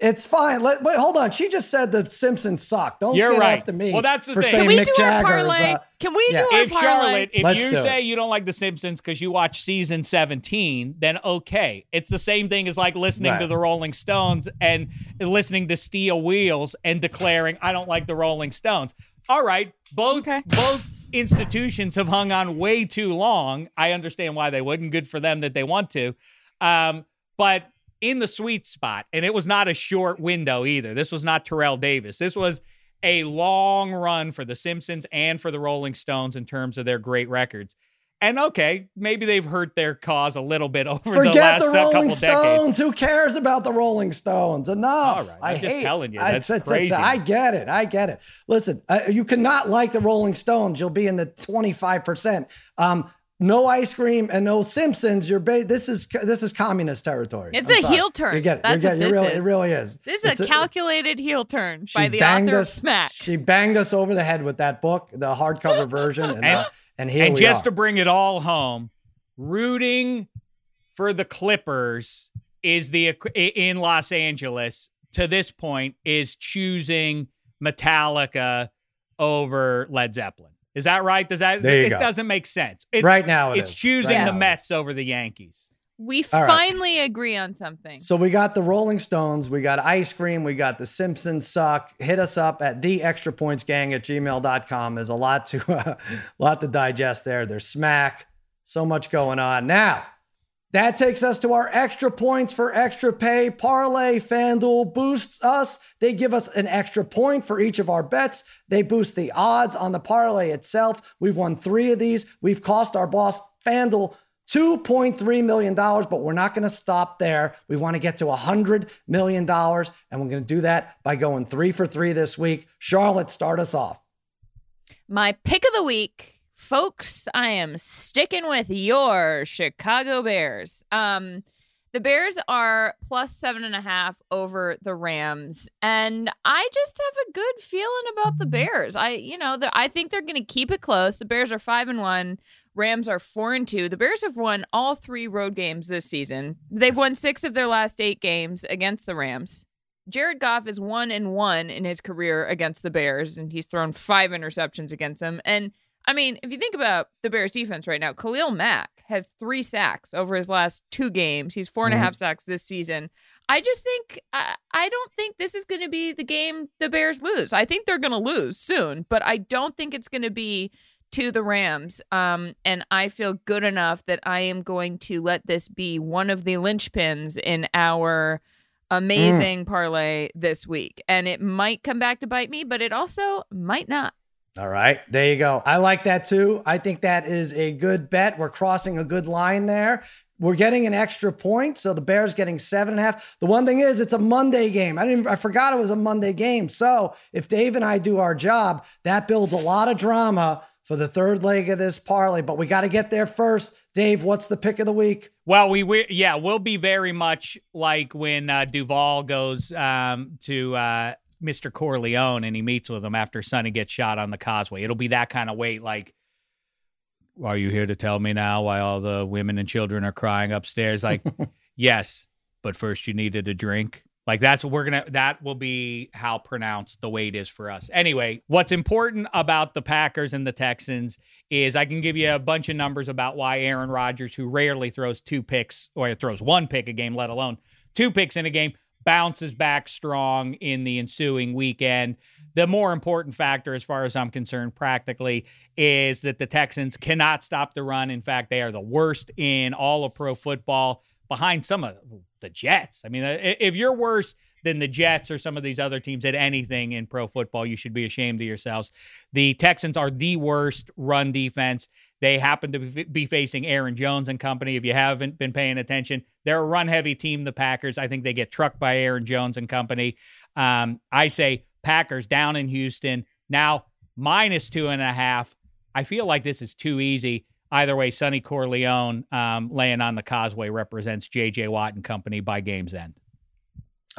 It's fine. Let, wait, hold on. She just said the Simpsons suck. Don't You're get right. after me. Well, that's the for thing. Can we Mick do Jagger our is, parlay? uh, Can we yeah. do our if parlay? Charlotte, if Let's you do it. say you don't like The Simpsons because you watch season 17, then okay. It's the same thing as like listening to the Rolling Stones and listening to Steel Wheels and declaring, I don't like the Rolling Stones. All right. Both Okay. both institutions have hung on way too long. I understand why they wouldn't. Good for them that they want to. Um, but in the sweet spot, and it was not a short window either. This was not Terrell Davis. This was a long run for the Simpsons and for the Rolling Stones in terms of their great records. And okay, maybe they've hurt their cause a little bit (laughs) over the Forget last the uh, couple Rolling decades. Stones. Who cares about the Rolling Stones? Enough. All right, I I'm just hate. telling you, I- that's it's- it's- I get it. I get it. Listen, uh, you cannot like the Rolling Stones. You'll be in the twenty five percent. Um, no ice cream and no Simpsons. You're ba- this is this is communist territory. It's I'm a sorry. heel turn. You get it. That's you get it. You this really, is. It really is. This is It's a calculated heel turn by she the banged author of us, Smack. She banged us over the head with that book, the hardcover (laughs) version, and And- uh, and here and we just are. to bring it all home, rooting for the Clippers is the in Los Angeles to this point is choosing Metallica over Led Zeppelin. Is that right? Does that There you it go. doesn't make sense. It's, right now, it it's is. choosing Right the now. Mets over the Yankees. We All right. finally agree on something. So we got the Rolling Stones, we got ice cream, we got the Simpsons suck. Hit us up at the extra points gang at gmail.com. There's a lot to uh, (laughs) lot to digest there. There's smack, so much going on. Now, that takes us to our extra points for extra pay. Parlay FanDuel boosts us. They give us an extra point for each of our bets. They boost the odds on the parlay itself. We've won three of these. We've cost our boss FanDuel $2.3 million, but we're not going to stop there. We want to get to $100 million, and we're going to do that by going three for three this week. Charlotte, start us off. My pick of the week, folks, I am sticking with your Chicago Bears. Um, the Bears are plus seven and a half over the Rams, and I just have a good feeling about the Bears. I, you know, the, I think they're going to keep it close. The Bears are five and one. Rams are four and two. The Bears have won all three road games this season. They've won six of their last eight games against the Rams. Jared Goff is one and one in his career against the Bears, and he's thrown five interceptions against them. And I mean, if you think about the Bears defense right now, Khalil Mack has three sacks over his last two games. He's four and a Mhm. half sacks this season. I just think I, I don't think this is going to be the game the Bears lose. I think they're going to lose soon, but I don't think it's going to be to the Rams. Um, and I feel good enough that I am going to let this be one of the linchpins in our amazing parlay this week. And it might come back to bite me, but it also might not. All right, there you go. I like that too. I think that is a good bet. We're crossing a good line there. We're getting an extra point, so the Bears getting seven and a half. The one thing is, it's a Monday game. I didn't. I forgot it was a Monday game. So if Dave and I do our job, that builds a lot of drama for the third leg of this parlay. But we got to get there first. Dave, what's the pick of the week? Well, we, we yeah, we'll be very much like when uh, Duvall goes um, to uh, Mr. Corleone and he meets with him after Sonny gets shot on the causeway. It'll be that kind of weight. like are you here to tell me now why all the women and children are crying upstairs? Like, (laughs) yes, but first you needed a drink. Like that's what we're gonna that will be how pronounced the weight is for us. Anyway, what's important about the Packers and the Texans is I can give you a bunch of numbers about why Aaron Rodgers, who rarely throws two picks or throws one pick a game, let alone two picks in a game, bounces back strong in the ensuing weekend. The more important factor, as far as I'm concerned, practically, is that the Texans cannot stop the run. In fact, they are the worst in all of pro football behind some of the Jets. I mean, if you're worse than the Jets or some of these other teams at anything in pro football, you should be ashamed of yourselves. The Texans are the worst run defense. They happen to be facing Aaron Jones and company. If you haven't been paying attention, they're a run heavy team, the Packers. I think they get trucked by Aaron Jones and company. Um, I say Packers down in Houston, now minus two and a half. I feel like this is too easy either way, Sonny Corleone um, laying on the causeway represents J.J. Watt and company by game's end.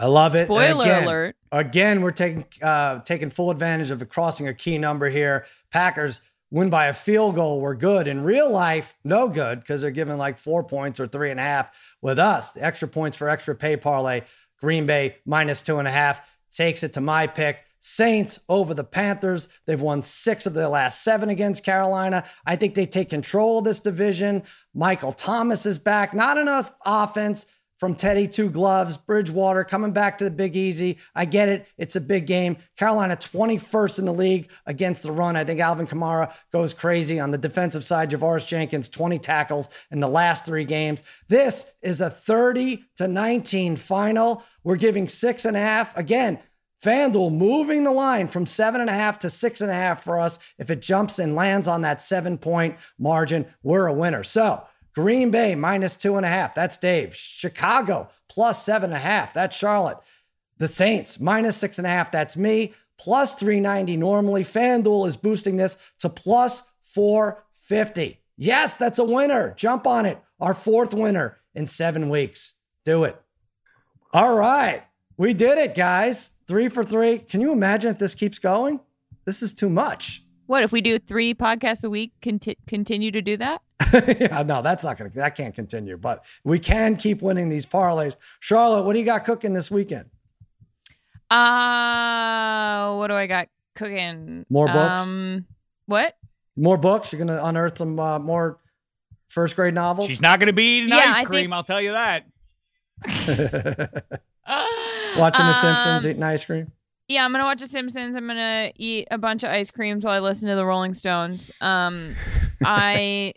I love it. Spoiler again, alert. Again, we're taking uh, taking full advantage of crossing a key number here. Packers win by a field goal. We're good. In real life, no good because they're giving like four points or three and a half. With us, the extra points for extra pay parlay. Green Bay minus two and a half takes it to my pick. Saints over the Panthers. They've won six of their last seven against Carolina. I think they take control of this division. Michael Thomas is back. Not enough offense from Teddy Two Gloves. Bridgewater coming back to the Big Easy. I get it. It's a big game. Carolina 21st in the league against the run. I think Alvin Kamara goes crazy. On the defensive side, Janoris Jenkins, 20 tackles in the last three games. This is a 30 to 19 final. We're giving six and a half. Again, FanDuel moving the line from seven and a half to six and a half for us. If it jumps and lands on that seven point margin, we're a winner. So Green Bay minus two and a half. That's Dave. Chicago plus seven and a half. That's Charlotte. The Saints minus six and a half. That's me. Plus 390 normally. FanDuel is boosting this to plus 450. Yes, that's a winner. Jump on it. Our fourth winner in seven weeks. Do it. All right. We did it, guys. Three for three. Can you imagine if this keeps going? This is too much. What if we do three podcasts a week? Conti- continue to do that? (laughs) yeah, no, that's not gonna. That can't continue. But we can keep winning these parlays. Charlotte, what do you got cooking this weekend? Uh, what do I got cooking? More books? Um, what? More books? You're gonna unearth some uh, more first grade novels. She's not going to be eating Yeah, I ice cream. think- I'll tell you that. (laughs) (laughs) Watching The Simpsons, Um, eating ice cream. Yeah, I'm gonna watch The Simpsons. I'm gonna eat a bunch of ice creams while I listen to the Rolling Stones. Um, (laughs) I,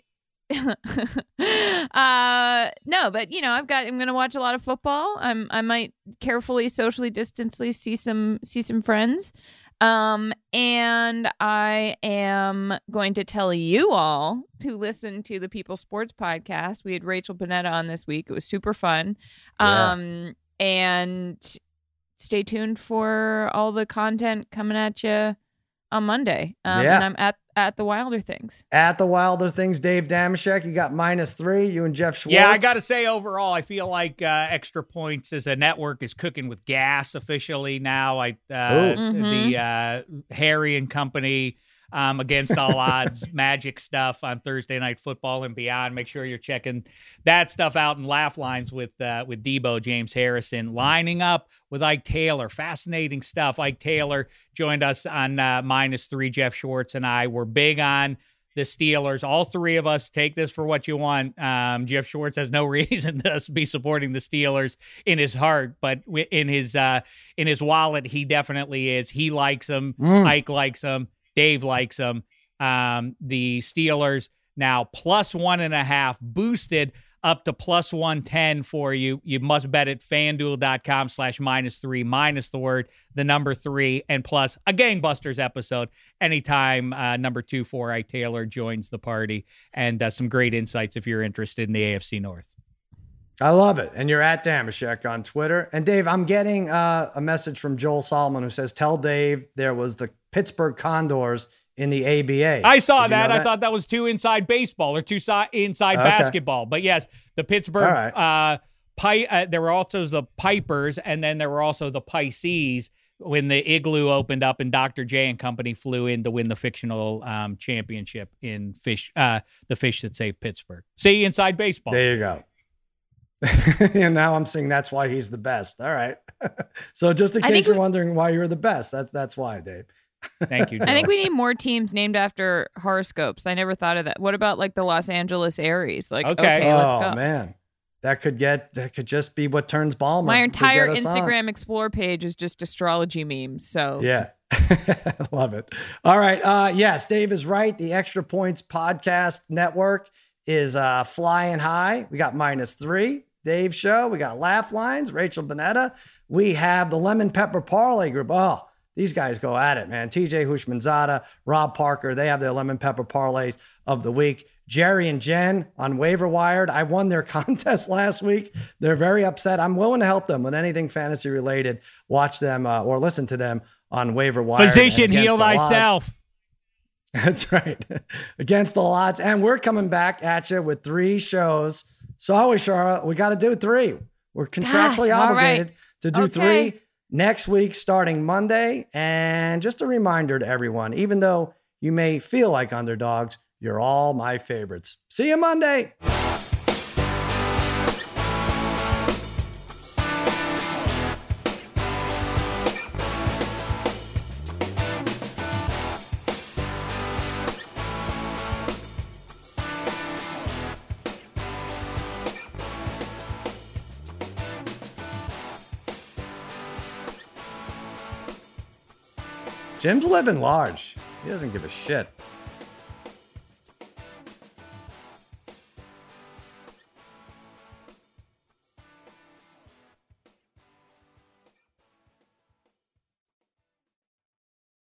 (laughs) uh, no, but you know, I've got. I'm gonna watch a lot of football. I'm. I might carefully, socially distantly see some see some friends. Um, and I am going to tell you all to listen to the People Sports podcast. We had Rachel Bonnetta on this week. It was super fun. Yeah. Um, and stay tuned for all the content coming at you on Monday. Um, Yeah. And I'm at at the Wilder things. At the Wilder Things, Dave Dameshek, you got minus three. You and Geoff Schwartz. Yeah, I got to say, overall, I feel like uh, Extra Points as a network is cooking with gas officially now. I uh, Ooh. the uh, Harry and Company um, against all odds (laughs) magic stuff on Thursday Night Football and beyond. Make sure you're checking that stuff out and laugh lines with uh, with Deebo James Harrison lining up with Ike Taylor. Fascinating stuff. Ike Taylor joined us on uh, minus three. Geoff Schwartz and I were big on the Steelers. All three of us take this for what you want. Um, Geoff Schwartz has no (laughs) reason to be supporting the Steelers in his heart, but in his uh, in his wallet, he definitely is. He likes them. Mm. Ike likes them. Dave likes them. Um, the Steelers now plus one and a half, boosted up to plus 110 for you. You must bet at fanduel.com slash minus three, minus the word, the number three, and plus a gangbusters episode anytime uh, number two for Ike Taylor joins the party. And uh, some great insights if you're interested in the AFC North. I love it. And you're at Dameshek on Twitter. And Dave, I'm getting uh, a message from Joel Solomon who says, Tell Dave there was the Pittsburgh Condors in the ABA. I saw Did you know that. I thought that was too inside baseball or too si- inside Okay. basketball. But yes, the Pittsburgh All right. uh, Pi- uh, there were also the Pipers, and then there were also the Pisces. when the igloo opened up and Dr. J and company flew in to win the fictional um, championship in fish, uh, the fish that saved Pittsburgh. See inside baseball. There you go. (laughs) and now I'm saying that's why he's the best. All right. (laughs) so just in case think you're we- wondering why you're the best, that's that's why, Dave. Thank you. I think we need more teams named after horoscopes. I never thought of that. What about like the Los Angeles Aries? Like, Okay. okay, let's oh go. man, that could get that could just be what turns Ballmer. My entire get us on. Instagram explore page is just astrology memes. So Yeah. (laughs) Love it. All right. Uh, yes, Dave is right. The Extra Points Podcast Network is uh, flying high. We got minus three. Dave Show. We got Laugh Lines, Rachel Bonnetta. We have the Lemon Pepper Parlay Group. Oh, these guys go at it, man. TJ Houshmandzadeh, Rob Parker, they have their Lemon Pepper Parlays of the week. Jerry and Jen on Waiver Wired. I won their (laughs) contest last week. They're very upset. I'm willing to help them with anything fantasy related. Watch them uh, or listen to them on Waiver Wired. Physician, heal the Odds. thyself. (laughs) That's right. (laughs) Against all odds. And we're coming back at you with three shows. So always, Charlotte, we got to do three. We're contractually Gosh, all right. obligated to do Okay. three next week starting Monday. And just a reminder to everyone, even though you may feel like underdogs, you're all my favorites. See you Monday. Jim's living large. He doesn't give a shit.